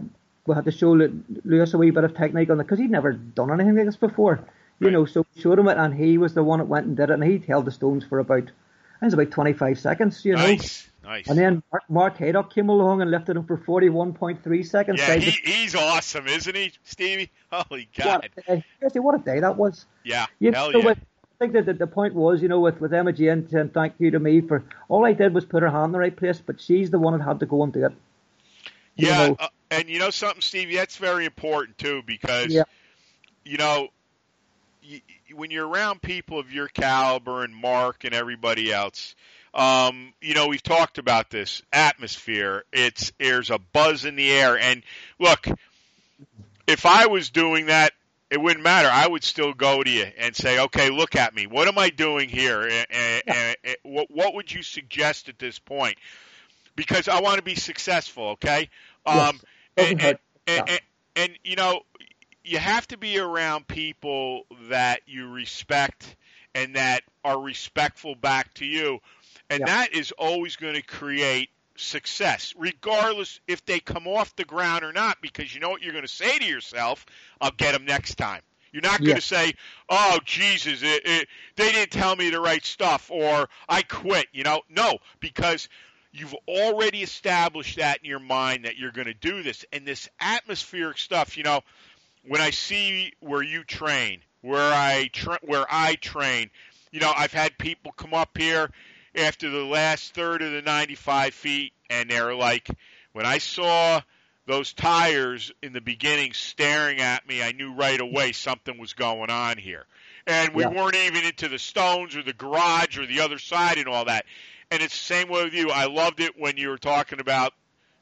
we had to show Lewis a wee bit of technique on it because he'd never done anything like this before. You right. know, so we showed him it, and he was the one that went and did it, and he held the stones for about, I was about 25 seconds. You know. Nice. Nice. And then Mark, Mark Haydock came along and lifted him for 41.3 seconds. Yeah, he, he's awesome, isn't he, Stevie? Holy God. What, uh, what a day that was. Yeah, you hell know, yeah. With, I think that the, the point was, you know, with, with Emma Jane saying thank you to me for all I did was put her hand in the right place, but she's the one that had to go and do it. Yeah, you know? uh, and you know something, Stevie, that's very important too because, yeah. you know, you, when you're around people of your caliber and Mark and everybody else, um, you know, we've talked about this atmosphere. It's there's a buzz in the air, and look, if I was doing that, it wouldn't matter. I would still go to you and say, "Okay, look at me. What am I doing here? And, and, and, what what would you suggest at this point?" Because I want to be successful. Okay. Um, yes. and, and, and, and you know, you have to be around people that you respect and that are respectful back to you and Yeah. that is always going to create success, regardless if they come off the ground or not, because you know what you're going to say to yourself, I'll get them next time. You're not going Yeah. to say, "Oh Jesus, it, it, they didn't tell me the right stuff," or "I quit." You know, no, because you've already established that in your mind that you're going to do this, and this atmospheric stuff. You know, when I see where you train, where I tra- where I train, you know, I've had people come up here after the last third of the 95 feet, and they're like, when I saw those tires in the beginning staring at me, I knew right away something was going on here. And we Yeah. weren't even into the stones or the garage or the other side and all that. And it's the same way with you. I loved it when you were talking about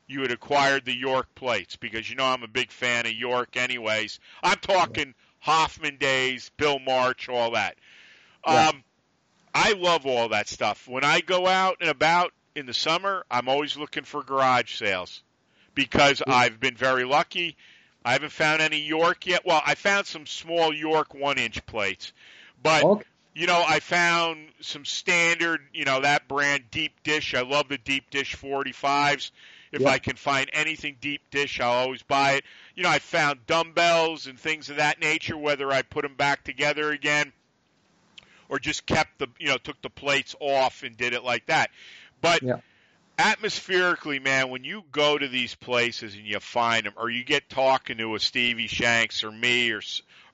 you had acquired the York plates because you know I'm a big fan of York anyways. I'm talking Hoffman days, Bill March, all that. Yeah. Um, I love all that stuff. When I go out and about in the summer, I'm always looking for garage sales because I've been very lucky. I haven't found any York yet. Well, I found some small York one inch plates, but Okay. you know, I found some standard, you know, that brand deep dish. I love the deep dish 45s. If Yeah. I can find anything deep dish, I'll always buy it. You know, I found dumbbells and things of that nature, whether I put them back together again or just kept the, you know, took the plates off and did it like that. But Yeah. atmospherically, man, when you go to these places and you find them, or you get talking to a Stevie Shanks or me or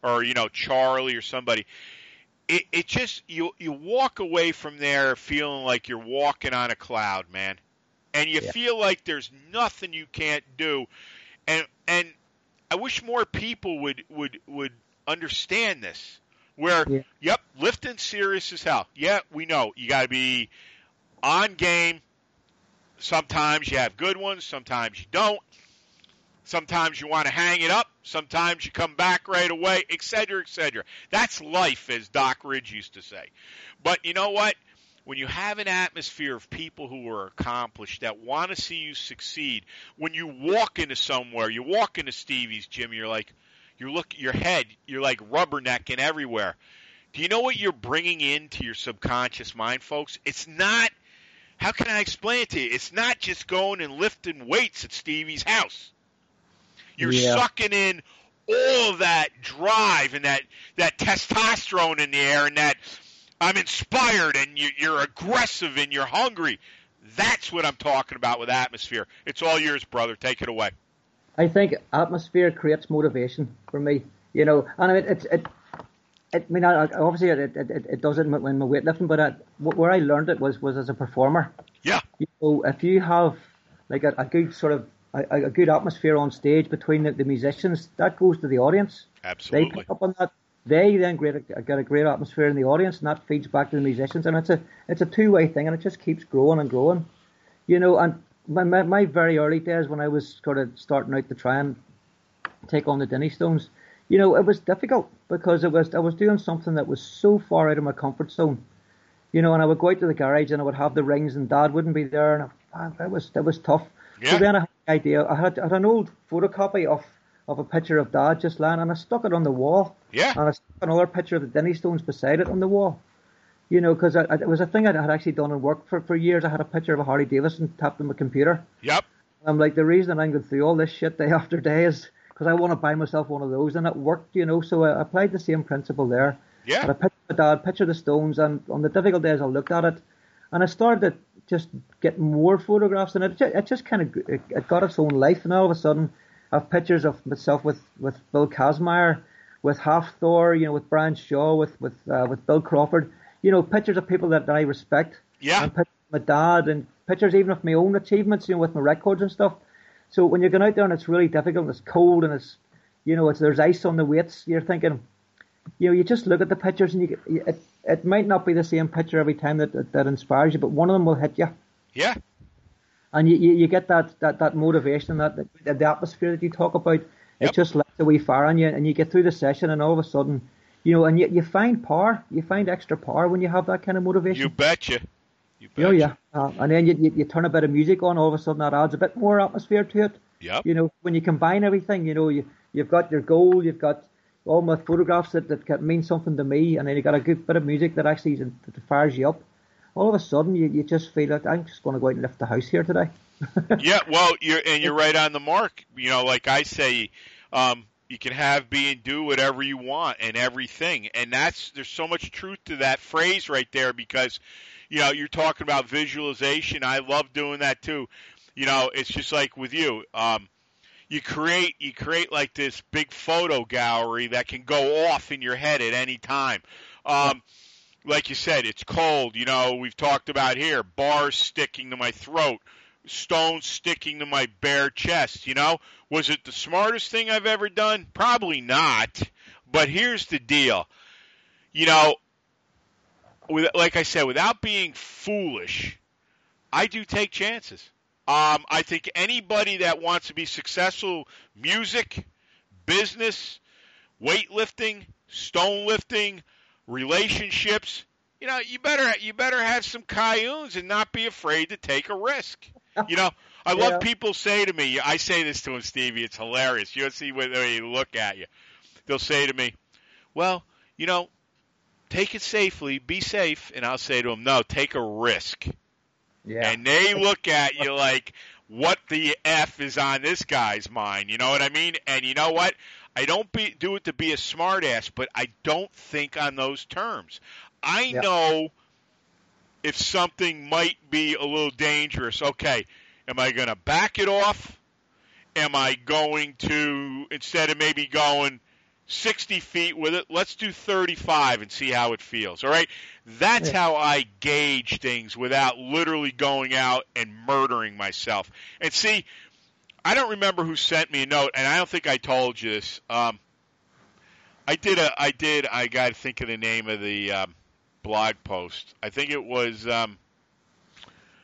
or you know Charlie or somebody, it it just you you walk away from there feeling like you're walking on a cloud, man, and you Yeah. feel like there's nothing you can't do, and and I wish more people would would would understand this. Where, Yeah. yep, lifting serious as hell. Yeah, we know you got to be on game. Sometimes you have good ones, sometimes you don't. Sometimes you want to hang it up, sometimes you come back right away, etc., cetera, et cetera. That's life, as Doc Ridge used to say. But you know what? When you have an atmosphere of people who are accomplished that want to see you succeed, when you walk into somewhere, you walk into Stevie's gym, you're like, you look at your head, you're like rubbernecking everywhere. Do you know what you're bringing into your subconscious mind, folks? It's not how can I explain it to you? It's not just going and lifting weights at Stevie's house. You're Yeah. sucking in all of that drive and that that testosterone in the air and that I'm inspired and you, you're aggressive and you're hungry. That's what I'm talking about with atmosphere. It's all yours, brother. Take it away. I think atmosphere creates motivation for me. You know, and it it it, it I mean, obviously it, it, it does it in my weightlifting, but I, where I learned it was was as a performer. Yeah. You know, if you have like a, a good sort of a, a, good atmosphere on stage between the, the, musicians, that goes to the audience. Absolutely. They pick up on that. They then get a, get a great atmosphere in the audience, and that feeds back to the musicians, and it's a it's a two way thing, and it just keeps growing and growing. You know, and my, my, my very early days when I was sort of starting out to try and take on the Dinnie Stones, you know, it was difficult because it was I was doing something that was so far out of my comfort zone. You know, and I would go out to the garage and I would have the rings, and Dad wouldn't be there, and I, it was it was tough. Yeah. So then I had the idea. I had, I had an old photocopy of of a picture of Dad just lying, and I stuck it on the wall. Yeah. And I stuck another picture of the Dinnie Stones beside it on the wall. You know, because it was a thing I had actually done and work for for years. I had a picture of a Harley Davidson tapped on my computer. Yep. I'm like, the reason I'm going through all this shit day [LAUGHS] after day is because I want to buy myself one of those, and it worked, you know. So I applied the same principle there. Yeah. And I pictured my dad, picture the Stones, and on the difficult days I looked at it, and I started to just get more photographs, and it just, it just kind of it, it got its own life. And all of a sudden, I have pictures of myself with with Bill Kazmaier, with Hafthor, you know, with Brian Shaw, with with uh, with Bill Crawford, you know, pictures of people that, that I respect. Yeah. And pictures of my dad, and pictures even of my own achievements, you know, with my records and stuff. So when you're going out there and it's really difficult, and it's cold, and it's, you know, it's there's ice on the weights, you're thinking, you know, you just look at the pictures and you get, it it might not be the same picture every time that that, that inspires you, but one of them will hit you. Yeah. And you, you, you get that, that, that motivation, that the, the atmosphere that you talk about. It just lights a wee fire on you, and you get through the session, and all of a sudden, you know, and you, you find power. You find extra power when you have that kind of motivation. You betcha. You betcha. Oh yeah, uh, and then you, you you turn a bit of music on. All of a sudden, that adds a bit more atmosphere to it. Yeah. You know, when you combine everything, you know, you you've got your goal, you've got all my photographs that that mean something to me, and then you got a good bit of music that actually that fires you up. All of a sudden, you, you just feel like I'm just going to go out and lift the house here today. [LAUGHS] yeah, well, you're and you're right on the mark. You know, like I say, um, you can have, be, and do whatever you want and everything, and that's there's so much truth to that phrase right there because, you know, you're talking about visualization. I love doing that too. You know, it's just like with you. Um, you create you create like this big photo gallery that can go off in your head at any time. Um, like you said, it's cold. You know, we've talked about here bars sticking to my throat, stones sticking to my bare chest. You know, was it the smartest thing I've ever done? Probably not. But here's the deal. You know, with, like I said, without being foolish, I do take chances. Um, I think anybody that wants to be successful, music, business, weightlifting, stone lifting, relationships, you know, you better you better have some cayunes and not be afraid to take a risk. You know, [LAUGHS] I love people say to me, I say this to them, Stevie, it's hilarious. You'll see when they look at you. They'll say to me, "Well, you know, take it safely, be safe," and I'll say to them, "No, take a risk." Yeah. and they look at you like, what the f is on this guy's mind? You know what I mean? And you know what? I don't be, do it to be a smartass, but I don't think on those terms. I Yeah. know if something might be a little dangerous. Okay, am I going to back it off? Am I going to instead of maybe going 60 feet with it, let's do 35 and see how it feels. All right, that's Yeah. how I gauge things without literally going out and murdering myself. And see, I don't remember who sent me a note, and I don't think I told you this. Um, I did a, I did, I got to think of the name of the um, blog post. I think it was, um,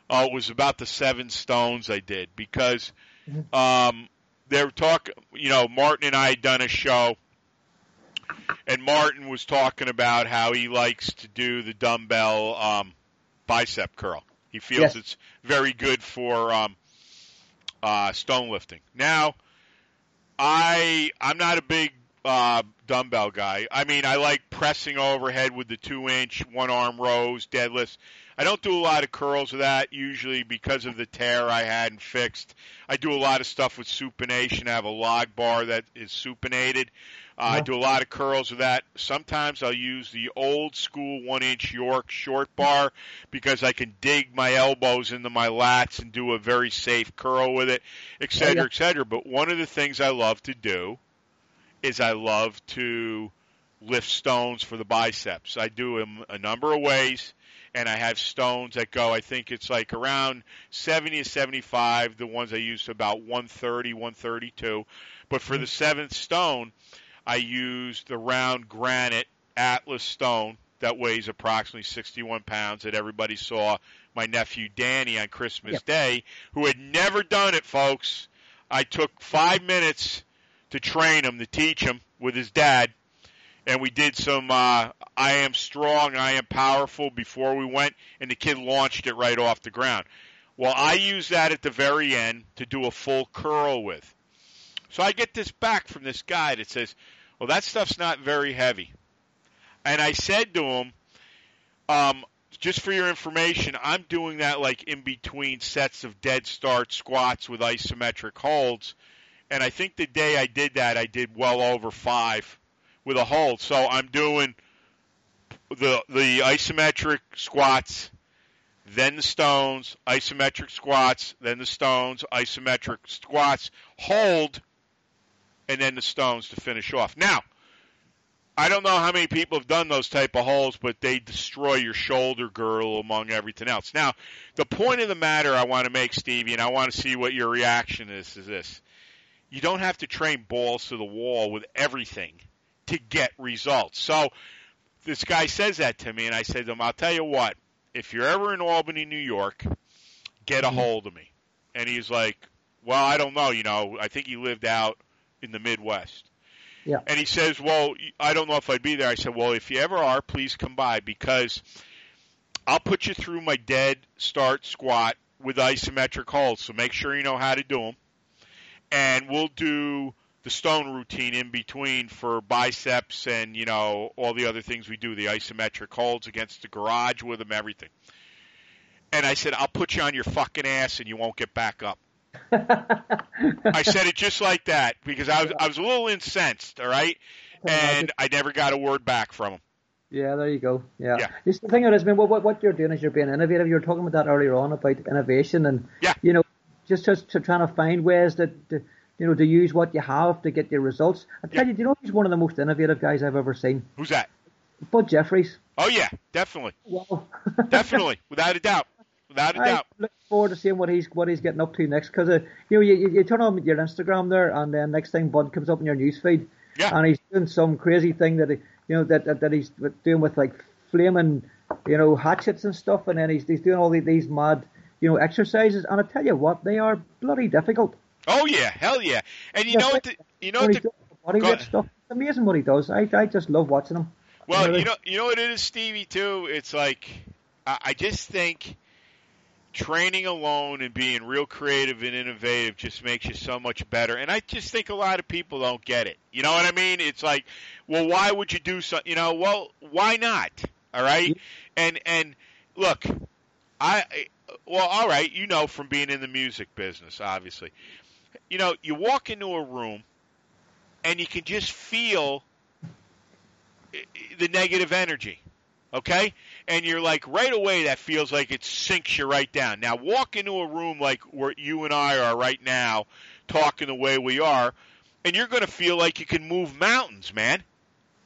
oh, it was about the seven stones I did because um, they were talking. You know, Martin and I had done a show, and Martin was talking about how he likes to do the dumbbell um, bicep curl. He feels Yes. it's very good for um, uh, stone lifting. Now, I I'm not a big uh, dumbbell guy. I mean, I like pressing overhead with the two inch one arm rows, deadlifts. I don't do a lot of curls with that usually because of the tear I had and fixed. I do a lot of stuff with supination. I have a log bar that is supinated. Uh, I do a lot of curls with that. Sometimes I'll use the old school one inch York short bar because I can dig my elbows into my lats and do a very safe curl with it, et cetera, yeah. et cetera. But one of the things I love to do is I love to lift stones for the biceps. I do them a number of ways, and I have stones that go. I think it's like around 70 to 75. The ones I use to about 130, 132. But for the seventh stone, I use the round granite Atlas stone that weighs approximately 61 pounds that everybody saw my nephew Danny on Christmas Yep. Day, who had never done it, folks. I took five minutes to train him, to teach him with his dad. And we did some uh, I am strong, I am powerful before we went, and the kid launched it right off the ground. Well, I use that at the very end to do a full curl with. So I get this back from this guy that says, Well, that stuff's not very heavy. And I said to him, um, just for your information, I'm doing that like in between sets of dead start squats with isometric holds. And I think the day I did that, I did well over five with a hold. So I'm doing the the isometric squats, then the stones, isometric squats, then the stones, isometric squats, hold, and then the stones to finish off. Now, I don't know how many people have done those type of holds, but they destroy your shoulder girdle among everything else. Now, the point of the matter I want to make, Stevie, and I want to see what your reaction is, is this. You don't have to train balls to the wall with everything to get results. So this guy says that to me, and I said to him, I'll tell you what, if you're ever in Albany, New York, get a mm-hmm. hold of me. And he's like, Well, I don't know, you know, I think he lived out in the Midwest. Yeah. And he says, Well, I don't know if I'd be there. I said, Well, if you ever are, please come by because I'll put you through my dead start squat with isometric holds. So make sure you know how to do them. And we'll do the stone routine in between for biceps and, you know, all the other things we do, the isometric holds against the garage with them, everything. And I said, I'll put you on your fucking ass and you won't get back up. I said it just like that because I was I was a little incensed, all right, and I never got a word back from him. Yeah, there you go. Yeah. Yeah. It's the thing is, I mean, what, what you're doing is you're being innovative. You were talking about that earlier on about innovation and, Yeah. you know, just, just to trying to find ways that, to, you know, to use what you have to get your results. I tell Yeah. you, do you know, he's one of the most innovative guys I've ever seen. Who's that? Bud Jeffries. Oh yeah, definitely, Wow. [LAUGHS] definitely, without a doubt, without a I doubt. look forward to seeing what he's what he's getting up to next because uh, you know you, you, you turn on your Instagram there and then next thing Bud comes up in your newsfeed Yeah. and he's doing some crazy thing that he, you know that, that that he's doing with like flaming you know hatchets and stuff and then he's he's doing all these, mad you know exercises and I tell you what they are bloody difficult. Oh yeah, hell yeah. And you Yeah, know what? The, you know what? he's The, doing the body go weight stuff. It's amazing what he does. I I just love watching him. well, Really? you know, you know what it is, Stevie. Too. It's like I, I just think training alone and being real creative and innovative just makes you so much better. And I just think a lot of people don't get it. You know what I mean? It's like, well, why would you do something? You know, well, why not? All right. And and look, I well, all right. You know, from being in the music business, obviously, you know, you walk into a room and you can just feel the negative energy. Okay? And you're like, right away, that feels like it sinks you right down. Now, walk into a room like where you and I are right now, talking the way we are, and you're going to feel like you can move mountains, man.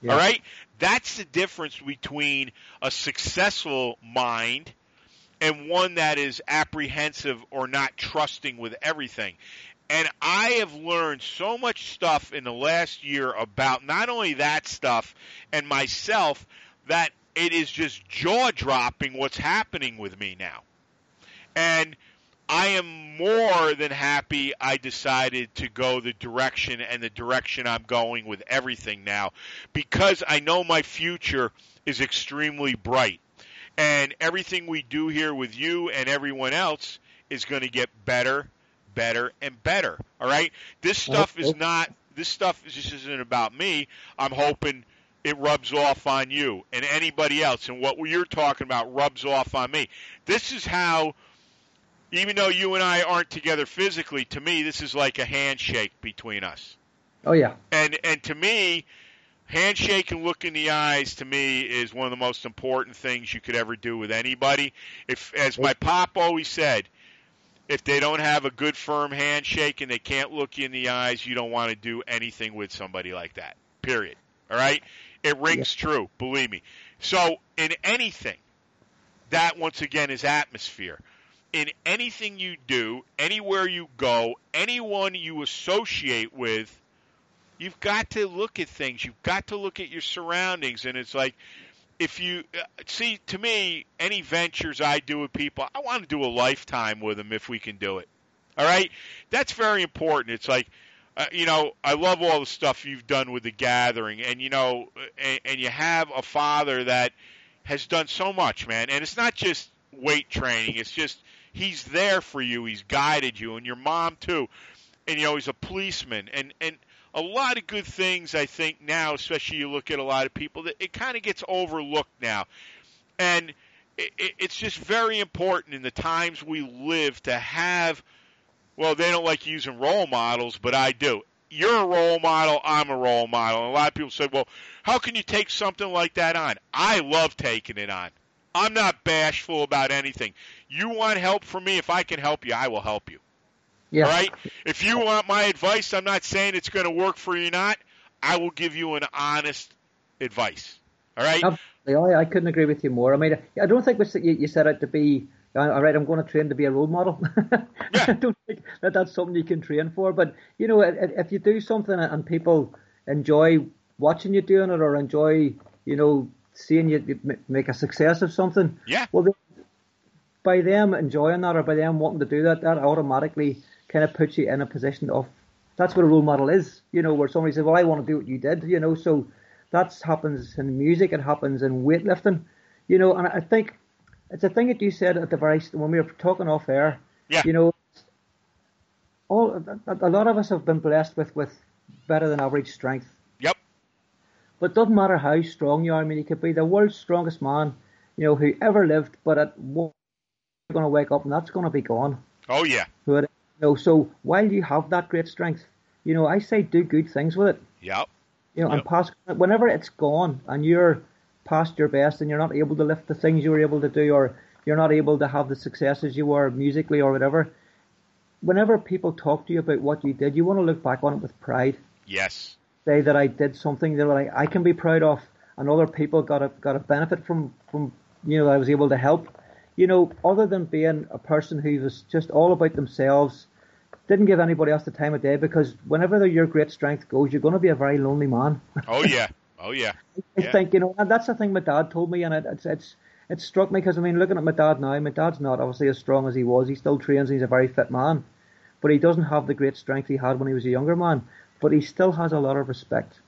Yeah. All right? That's the difference between a successful mind and one that is apprehensive or not trusting with everything. And I have learned so much stuff in the last year about not only that stuff and myself that it is just jaw dropping what's happening with me now. And I am more than happy I decided to go the direction and the direction I'm going with everything now because I know my future is extremely bright. And everything we do here with you and everyone else is going to get better, better, and better. All right? This oh, stuff is oh. not, this stuff is- just isn't about me. I'm hoping it rubs off on you and anybody else. And what you're talking about rubs off on me. This is how even though you and I aren't together physically, to me, this is like a handshake between us. Oh yeah. And and to me, handshake and look in the eyes to me is one of the most important things you could ever do with anybody. If as my pop always said, if they don't have a good firm handshake and they can't look you in the eyes, you don't want to do anything with somebody like that. Period. All right? It rings yeah. true, believe me. So, in anything, that once again is atmosphere. In anything you do, anywhere you go, anyone you associate with, you've got to look at things. You've got to look at your surroundings. And it's like, if you uh, see, to me, any ventures I do with people, I want to do a lifetime with them if we can do it. All right? That's very important. It's like, uh, you know, I love all the stuff you've done with the gathering, and you know, and, and you have a father that has done so much, man. And it's not just weight training; it's just he's there for you. He's guided you, and your mom too. And you know, he's a policeman, and and a lot of good things. I think now, especially you look at a lot of people, that it kind of gets overlooked now, and it, it, it's just very important in the times we live to have well, they don't like using role models, but I do. You're a role model, I'm a role model. And a lot of people say, well, how can you take something like that on? I love taking it on. I'm not bashful about anything. You want help from me? If I can help you, I will help you. Yeah. All right? If you want my advice, I'm not saying it's going to work for you or not. I will give you an honest advice. All right? Absolutely. I couldn't agree with you more. I mean, I don't think you set out to be all right, I'm going to train to be a role model. Yeah. [LAUGHS] I don't think that that's something you can train for. But you know, if you do something and people enjoy watching you doing it or enjoy, you know, seeing you make a success of something, yeah. Well, by them enjoying that or by them wanting to do that, that automatically kind of puts you in a position of that's what a role model is. You know, where somebody says, "Well, I want to do what you did." You know, so that happens in music. It happens in weightlifting. You know, and I think it's a thing that you said at the very when we were talking off air. Yeah. You know, all a lot of us have been blessed with with better than average strength. Yep. But it doesn't matter how strong you are. I mean, you could be the world's strongest man, you know, who ever lived, but at one you're going to wake up and that's going to be gone. Oh yeah. But, you know, so while you have that great strength, you know, I say do good things with it. Yep. You know, yep. and pass whenever it's gone and you're past your best and you're not able to lift the things you were able to do or you're not able to have the successes you were musically or whatever, whenever people talk to you about what you did, you want to look back on it with pride. Yes. Say that I did something that I, I can be proud of and other people got a got a benefit from, from you know, I was able to help. You know, other than being a person who was just all about themselves, didn't give anybody else the time of day because whenever your great strength goes, you're going to be a very lonely man. Oh yeah, [LAUGHS] Oh yeah. I yeah. think you know, and that's the thing my dad told me, and it, it's it's it struck me because I mean, looking at my dad now, my dad's not obviously as strong as he was. He still trains. He's a very fit man, but he doesn't have the great strength he had when he was a younger man. But he still has a lot of respect.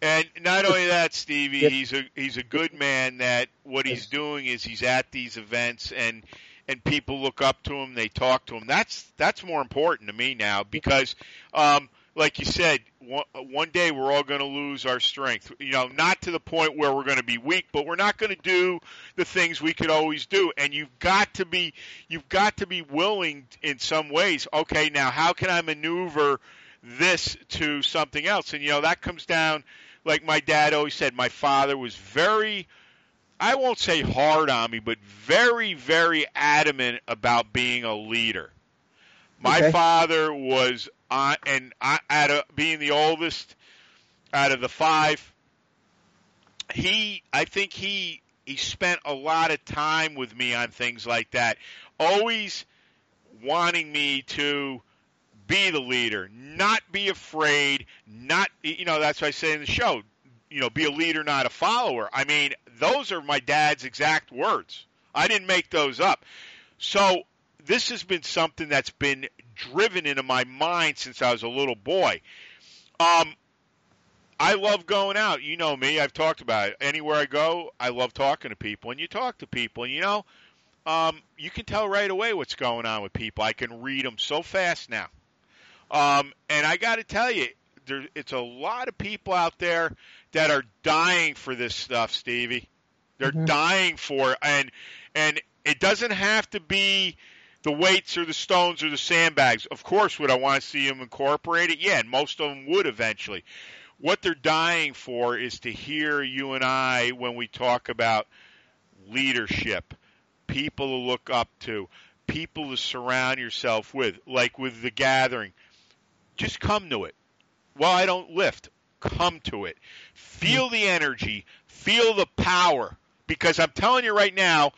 And not only that, Stevie, he's a he's a good man. That what he's doing is he's at these events and and people look up to him. They talk to him. That's that's more important to me now because. Um, like you said, one, one day we're all going to lose our strength. You know, not to the point where we're going to be weak, but we're not going to do the things we could always do. And you've got to be, you've got to be willing in some ways. Okay, now how can I maneuver this to something else? And you know, that comes down, like my dad always said. My father was very. I won't say hard on me, but very, very adamant about being a leader. My okay. father was on, and I, out of being the oldest out of the five, he, I think he, he spent a lot of time with me on things like that. Always wanting me to be the leader, not be afraid, not, you know, that's what I say in the show, you know, be a leader, not a follower. I mean, those are my dad's exact words. I didn't make those up. So this has been something that's been driven into my mind since I was a little boy. Um, I love going out. You know me. I've talked about it. Anywhere I go, I love talking to people. And you talk to people, and you know, um, you can tell right away what's going on with people. I can read them so fast now. Um, and I got to tell you, there, it's a lot of people out there that are dying for this stuff, Stevie. They're mm-hmm. dying for it, and and it doesn't have to be the weights or the stones or the sandbags. Of course, would I want to see them incorporated? Yeah, and most of them would eventually. What they're dying for is to hear you and I when we talk about leadership, people to look up to, people to surround yourself with, like with the gathering. Just come to it. Well, I don't lift. Come to it. Feel the energy, feel the power. Because I'm telling you right now,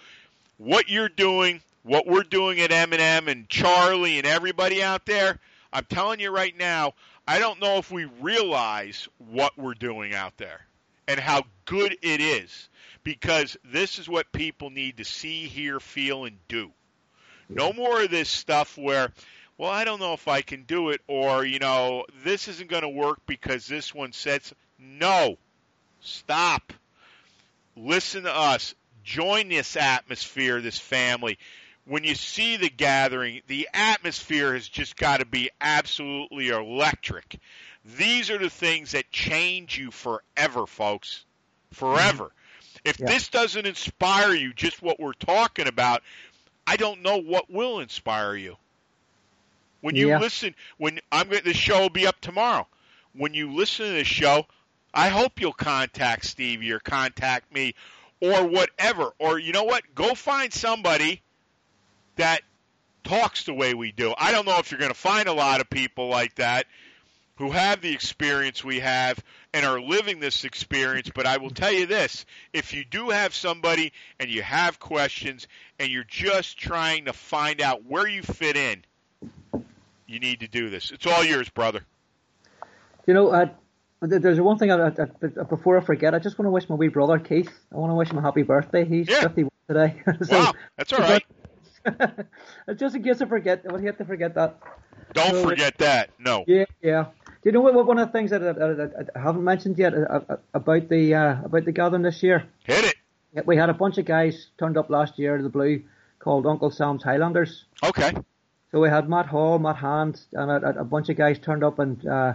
what you're doing, what we're doing at M&M and Charlie and everybody out there, I'm telling you right now, I don't know if we realize what we're doing out there and how good it is because this is what people need to see, hear, feel, and do. No more of this stuff where, well, I don't know if I can do it, or, you know, this isn't going to work because this one says, no, stop. Listen to us. Join this atmosphere, this family. When you see the gathering, the atmosphere has just got to be absolutely electric. These are the things that change you forever, folks. Forever. Mm-hmm. If Yeah. this doesn't inspire you, just what we're talking about, I don't know what will inspire you. When you Yeah. listen, when I'm going, this show will be up tomorrow. When you listen to this show, I hope you'll contact Stevie or contact me or whatever. Or you know what? Go find somebody that talks the way we do. I don't know if you're going to find a lot of people like that who have the experience we have and are living this experience, but I will tell you this if you do have somebody and you have questions and you're just trying to find out where you fit in, you need to do this. It's all yours, brother. You know, uh, there's one thing I, I, I, before I forget. I just want to wish my wee brother Keith. I want to wish him a happy birthday. He's Yeah. 51 today. [LAUGHS] so, Wow, that's all right. [LAUGHS] just in case I forget, I would hate to forget that. Don't So- forget that. No. Yeah, yeah. Do you know what, one of the things that I, I, I haven't mentioned yet uh, uh, about the uh, about the gathering this year? Hit it. Yeah, We had a bunch of guys turned up last year to the blue called Uncle Sam's Highlanders. Okay. So we had Matt Hall, Matt Hand, and a, a bunch of guys turned up. And uh,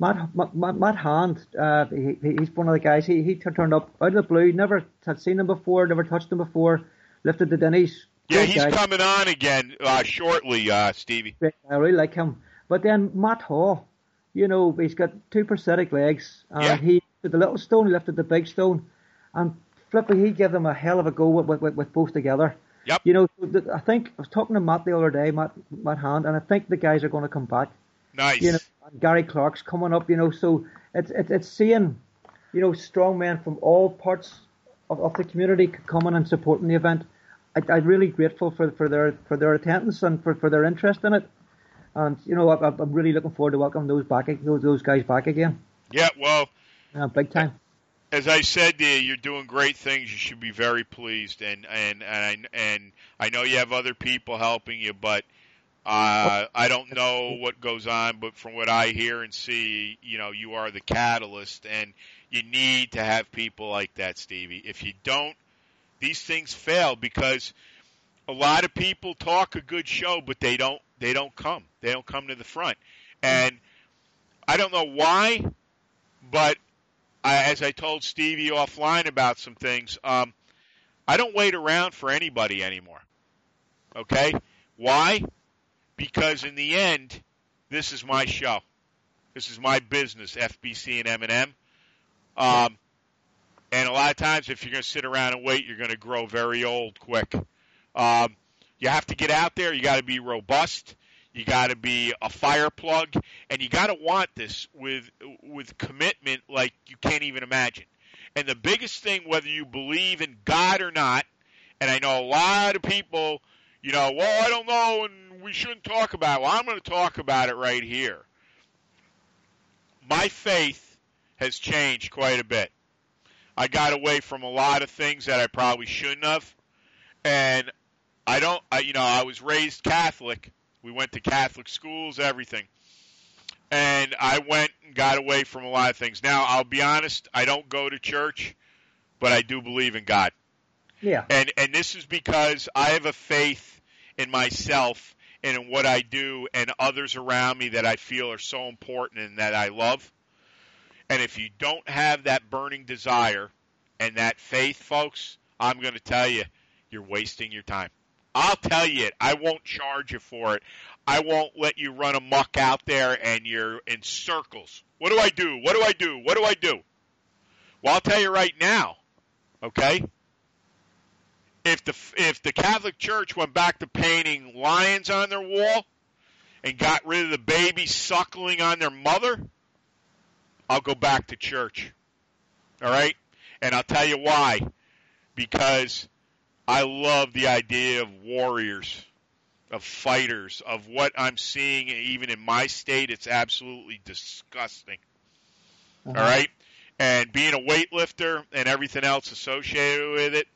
Matt, Matt Matt Hand, uh, he, he's one of the guys. He he turned up out of the blue. Never had seen him before. Never touched him before. Lifted the dinnies. Yeah, he's guy. coming on again uh, shortly, uh, Stevie. I really like him. But then Matt Hall, you know, he's got two prosthetic legs, and Yeah. he lifted the little stone, he lifted the big stone, and flipping, he gave them a hell of a go with, with, with both together. Yep. You know, I think I was talking to Matt the other day, Matt Matt Hand, and I think the guys are going to come back. Nice. You know, and Gary Clark's coming up. You know, so it's it's, it's seeing, you know, strong men from all parts of, of the community coming and supporting the event. I, I'm really grateful for, for their for their attendance and for, for their interest in it. And you know, I, I'm really looking forward to welcoming those back those those guys back again, yeah, well, uh, big time. as I said to you, you're doing great things. You should be very pleased, and and and and I know you have other people helping you, but uh, I don't know what goes on. But from what I hear and see, you know, you are the catalyst, and you need to have people like that, Stevie. If you don't, these things fail because a lot of people talk a good show, but they don't they don't come. They don't come to the front, and I don't know why, but I, as I told Stevie offline about some things, um, I don't wait around for anybody anymore. Okay, why? Because in the end, this is my show. This is my business, FBC and M&M. Um, and a lot of times, if you're going to sit around and wait, you're going to grow very old quick. Um, you have to get out there. You got to be robust. You got to be a fire plug, and you got to want this with with commitment like you can't even imagine. And the biggest thing, whether you believe in God or not, and I know a lot of people, you know, well, I don't know, and we shouldn't talk about it. Well, I'm going to talk about it right here. My faith has changed quite a bit. I got away from a lot of things that I probably shouldn't have, and I don't. I, you know, I was raised Catholic. We went to Catholic schools, everything, and I went and got away from a lot of things. Now, I'll be honest. I don't go to church, but I do believe in God, Yeah, and and this is because I have a faith in myself and in what I do and others around me that I feel are so important and that I love. And if you don't have that burning desire and that faith, folks, I'm going to tell you, you're wasting your time. I'll tell you it. I won't charge you for it. I won't let you run amuck out there and you're in circles. What do I do? What do I do? What do I do? Well, I'll tell you right now, okay? If the if the Catholic Church went back to painting lions on their wall and got rid of the baby suckling on their mother, I'll go back to church. All right? And I'll tell you why. Because I love the idea of warriors, of fighters, of what I'm seeing even in my state. It's absolutely disgusting. Uh-huh. All right? And being a weightlifter and everything else associated with it,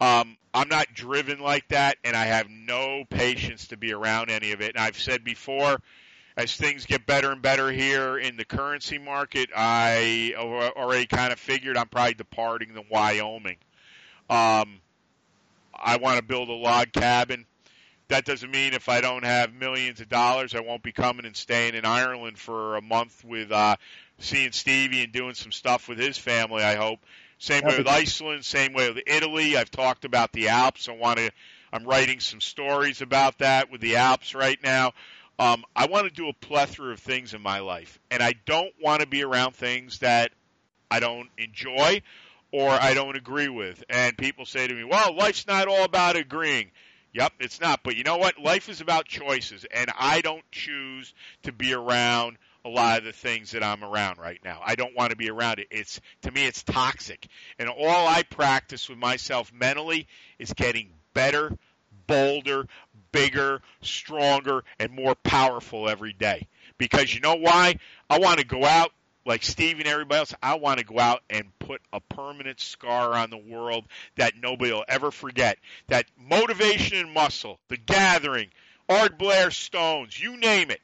um, I'm not driven like that, and I have no patience to be around any of it. And I've said before, as things get better and better here in the currency market, I already kind of figured I'm probably departing the Wyoming. Um, I want to build a log cabin. That doesn't mean if I don't have millions of dollars, I won't be coming and staying in Ireland for a month with uh, seeing Stevie and doing some stuff with his family. I hope. Same way with Iceland. Same way with Italy. I've talked about the Alps. I want to. I'm writing some stories about that with the Alps right now. Um, I want to do a plethora of things in my life, and I don't want to be around things that I don't enjoy or I don't agree with. And people say to me, well, life's not all about agreeing. Yep, it's not. But you know what? Life is about choices, and I don't choose to be around a lot of the things that I'm around right now. I don't want to be around it. It's to me it's toxic. And all I practice with myself mentally is getting better, bolder, bigger, stronger, and more powerful every day. Because you know why? I want to go out like Steve and everybody else, I want to go out and put a permanent scar on the world that nobody will ever forget. That motivation and muscle, the gathering, Ardblair Stones, you name it.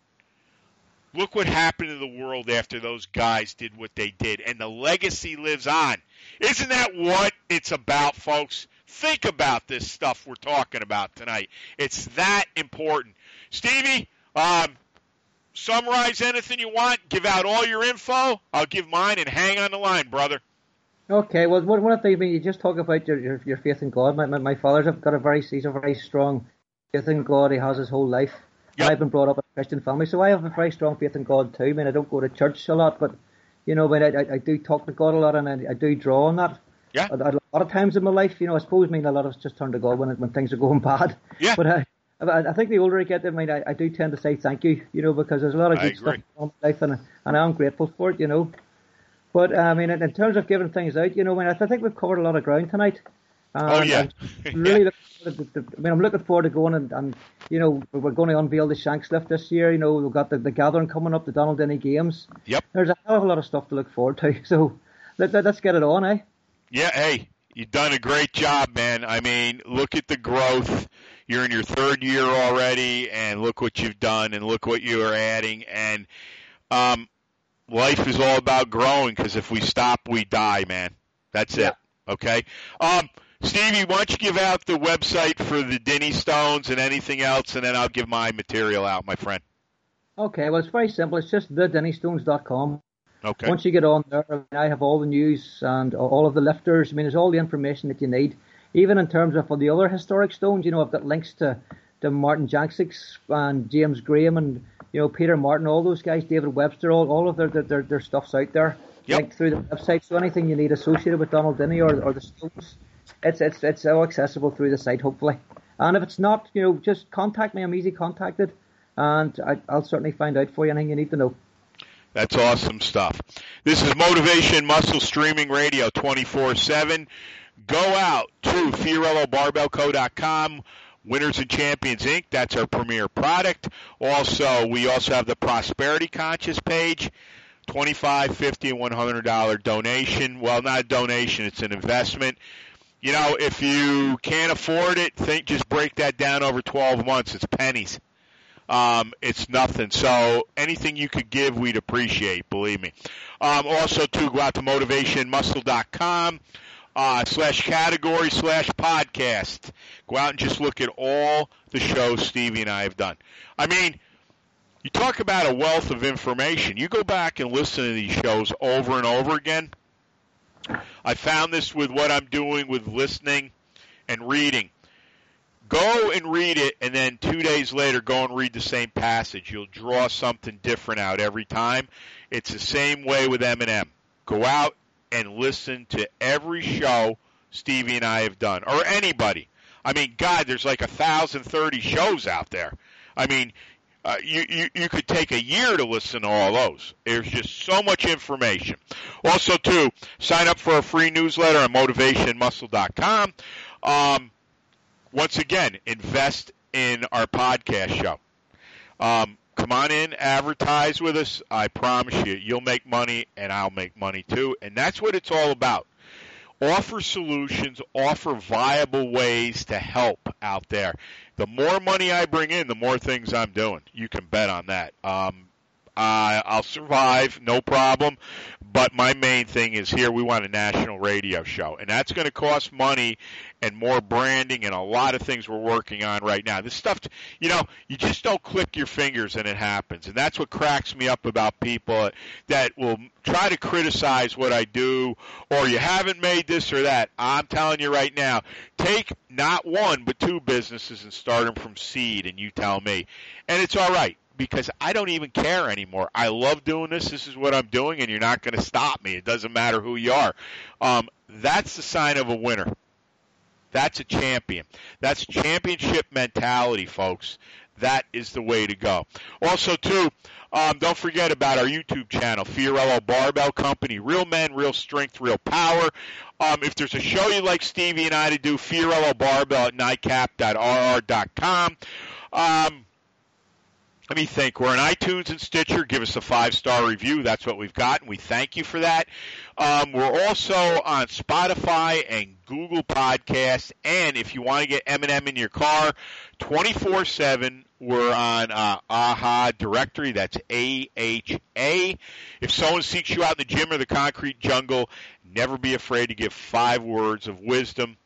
Look what happened to the world after those guys did what they did, and the legacy lives on. Isn't that what it's about, folks? Think about this stuff we're talking about tonight. It's that important. Stevie, um, summarize anything you want, give out all your info. I'll give mine and hang on the line, brother. Okay, well, one of the things you just talk about your, your, your faith in God. My, my, my father's got a very he's a very strong faith in God. He has his whole life. Yep. I've been brought up in a Christian family, so I have a very strong faith in God too. I mean, I don't go to church a lot, but you know, but I, I, I do talk to God a lot, and I, I do draw on that. Yeah. A, a, lot of times in my life, you know, I suppose I mean a lot of us just turn to God when when things are going [LAUGHS] bad. Yeah. But I, I think the older I get, I mean, I, I do tend to say thank you, you know, because there's a lot of good stuff in my life, and and I'm grateful for it, you know. But I mean, in, in terms of giving things out, you know, I, mean, I think we've covered a lot of ground tonight. oh yeah. [LAUGHS] really, yeah. The, the, I mean, I'm looking forward to going and, and you know we're going to unveil the Shanks lift this year. You know, we've got the, the gathering coming up, the Donald Dinnie Games. Yep. There's a hell of a lot of stuff to look forward to. [LAUGHS] So let, let, let's get it on, eh? Yeah. Hey, you've done a great job, man. I mean, look at the growth. You're in your third year already, and look what you've done, and look what you are adding. And um, life is all about growing because if we stop, we die, man. That's yeah. it. Okay. Um, Stevie, why don't you give out the website for the Dinnie Stones and anything else, and then I'll give my material out, my friend. Okay, well, it's very simple. It's just thedinniestones.com. Okay. Once you get on there, I have all the news and all of the lifters. I mean, there's all the information that you need. Even in terms of the other historic stones, you know, I've got links to, to Martin Janksics and James Graham and, you know, Peter Martin, all those guys, David Webster, all, all of their, their, their stuff's out there. Yep. Linked through the website. So anything you need associated with Donald Dinnie or, or the Stones, it's it's it's all accessible through the site, hopefully. And if it's not, you know, just contact me. I'm easy contacted, and I, I'll certainly find out for you anything you need to know. That's awesome stuff. This is Motivation Muscle Streaming Radio 24 7. Go out to FiorilloBarbellCo.com. Winners and Champions Inc. That's our premier product. Also, we also have the Prosperity Conscious page. 25 50 and $100 donation. Well, not a donation, it's an investment you know, if you can't afford it, think just break that down over 12 months. It's pennies. Um, it's nothing. So anything you could give, we'd appreciate. Believe me. Um, also, to go out to motivationmuscle.com uh, slash category slash podcast. Go out and just look at all the shows Stevie and I have done. I mean, you talk about a wealth of information. You go back and listen to these shows over and over again I found this with what I'm doing with listening and reading. Go and read it, and then two days later, go and read the same passage. You'll draw something different out every time. It's the same way with M&M. Go out and listen to every show Stevie and I have done, or anybody. I mean, God, there's like a thousand thirty shows out there. I mean, uh, you, you you could take a year to listen to all those. There's just so much information. Also, too, sign up for a free newsletter on motivationmuscle.com. Um, once again, invest in our podcast show. Um, come on in, advertise with us. I promise you, you'll make money, and I'll make money too. And that's what it's all about. Offer solutions, offer viable ways to help out there. The more money I bring in, the more things I'm doing. You can bet on that. Um, uh, I'll survive, no problem. But my main thing is here we want a national radio show, and that's going to cost money and more branding and a lot of things we're working on right now. This stuff, you know, you just don't click your fingers and it happens, and that's what cracks me up about people that will try to criticize what I do or you haven't made this or that. I'm telling you right now, take not one but two businesses and start them from seed, and you tell me, and it's all right because I don't even care anymore. I love doing this. This is what I'm doing, and you're not going to stop me. It doesn't matter who you are. Um, that's the sign of a winner. That's a champion. That's championship mentality, folks. That is the way to go. Also, too, um, don't forget about our YouTube channel, Fiorillo Barbell Company. Real men, real strength, real power. Um, if there's a show you'd like Stevie and I to do, Fiorillo Barbell at nycap.rr.com. Um, let me think. We're on iTunes and Stitcher. Give us a five star review. That's what we've got, and we thank you for that. Um, we're also on Spotify and Google Podcasts. And if you want to get M&M in your car 24 7, we're on uh, AHA directory. That's A H A. If someone seeks you out in the gym or the concrete jungle, never be afraid to give five words of wisdom.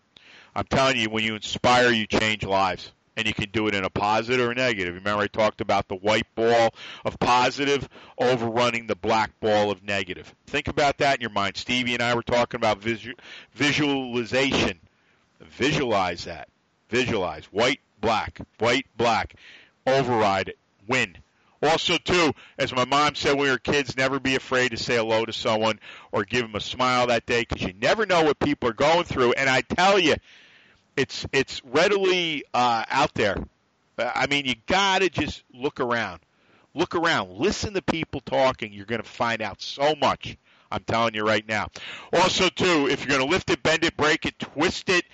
I'm telling you, when you inspire, you change lives and you can do it in a positive or negative. Remember, I talked about the white ball of positive overrunning the black ball of negative. Think about that in your mind. Stevie and I were talking about visu- visualization. Visualize that. Visualize. White, black. White, black. Override it. Win. Also, too, as my mom said when we were kids, never be afraid to say hello to someone or give them a smile that day because you never know what people are going through. And I tell you, it's it's readily uh, out there. I mean, you gotta just look around, look around, listen to people talking. You're gonna find out so much. I'm telling you right now. Also, too, if you're gonna lift it, bend it, break it, twist it,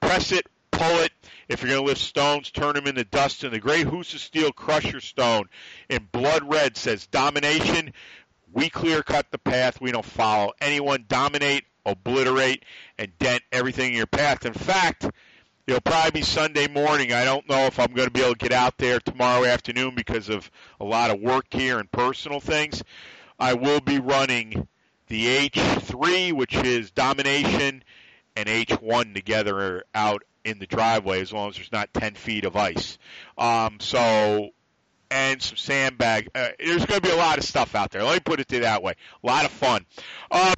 press it, pull it. If you're going to lift stones, turn them into dust. And the great of Steel Crusher Stone in blood red says domination. We clear cut the path. We don't follow anyone. Dominate obliterate, and dent everything in your path. In fact, it'll probably be Sunday morning. I don't know if I'm going to be able to get out there tomorrow afternoon because of a lot of work here and personal things. I will be running the H3, which is domination, and H1 together out in the driveway as long as there's not 10 feet of ice. Um, so, and some sandbag. Uh, there's going to be a lot of stuff out there. Let me put it that way. A lot of fun. Um,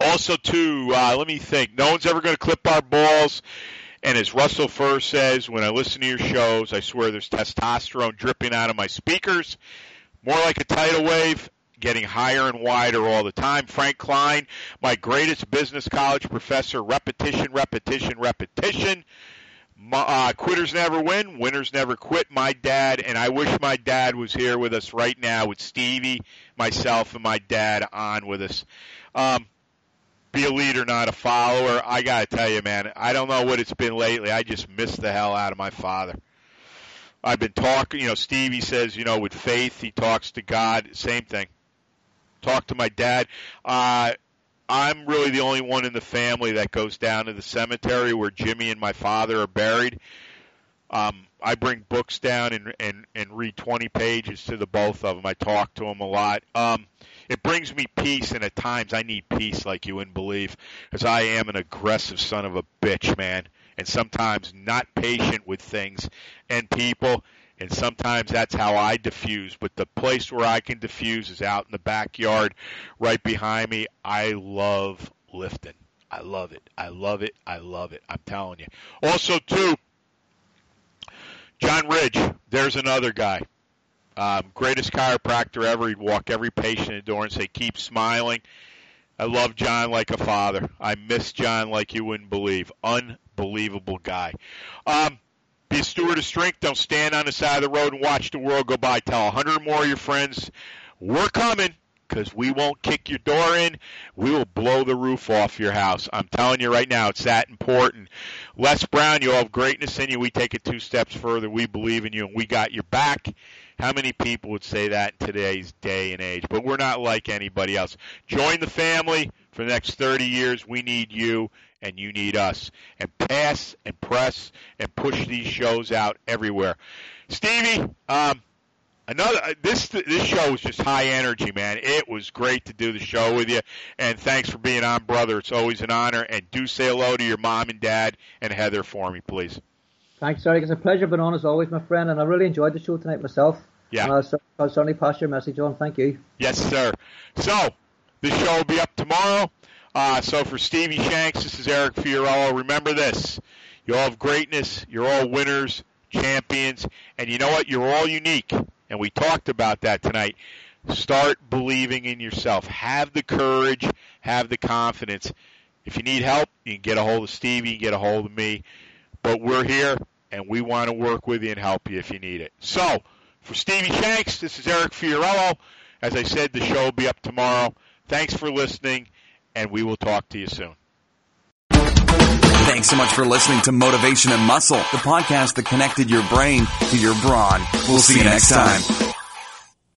also, too, uh, let me think. No one's ever going to clip our balls. And as Russell Furr says, when I listen to your shows, I swear there's testosterone dripping out of my speakers. More like a tidal wave, getting higher and wider all the time. Frank Klein, my greatest business college professor, repetition, repetition, repetition. Uh, quitters never win, winners never quit. My dad, and I wish my dad was here with us right now with Stevie, myself, and my dad on with us. Um, be a leader, not a follower. I got to tell you, man, I don't know what it's been lately. I just miss the hell out of my father. I've been talking, you know, Stevie says, you know, with faith, he talks to God. Same thing. Talk to my dad. Uh, I'm really the only one in the family that goes down to the cemetery where Jimmy and my father are buried. Um, I bring books down and, and, and read 20 pages to the both of them. I talk to them a lot. Um, it brings me peace, and at times I need peace like you wouldn't believe, because I am an aggressive son of a bitch, man, and sometimes not patient with things and people, and sometimes that's how I diffuse. But the place where I can diffuse is out in the backyard, right behind me. I love lifting. I love it. I love it. I love it. I'm telling you. Also, too, John Ridge, there's another guy. Um, greatest chiropractor ever. He'd walk every patient in the door and say, keep smiling. I love John like a father. I miss John like you wouldn't believe. Unbelievable guy. Um, be a steward of strength. Don't stand on the side of the road and watch the world go by. Tell a hundred more of your friends, we're coming because we won't kick your door in. We will blow the roof off your house. I'm telling you right now, it's that important. Les Brown, you have greatness in you. We take it two steps further. We believe in you and we got your back. How many people would say that in today's day and age? But we're not like anybody else. Join the family for the next 30 years. We need you and you need us. And pass and press and push these shows out everywhere. Stevie, um, another uh, this this show was just high energy, man. It was great to do the show with you, and thanks for being on, brother. It's always an honor. And do say hello to your mom and dad and Heather for me, please. Thanks, Eric. It's a pleasure being on as always, my friend, and I really enjoyed the show tonight myself. Yeah. And I'll, I'll certainly pass your message on. Thank you. Yes, sir. So the show will be up tomorrow. Uh, so for Stevie Shanks, this is Eric Fiorillo. Remember this: you all have greatness. You're all winners, champions, and you know what? You're all unique. And we talked about that tonight. Start believing in yourself. Have the courage. Have the confidence. If you need help, you can get a hold of Stevie. You can get a hold of me. But we're here, and we want to work with you and help you if you need it. So, for Stevie Shanks, this is Eric Fiorillo. As I said, the show will be up tomorrow. Thanks for listening, and we will talk to you soon. Thanks so much for listening to Motivation and Muscle, the podcast that connected your brain to your brawn. We'll see you next time.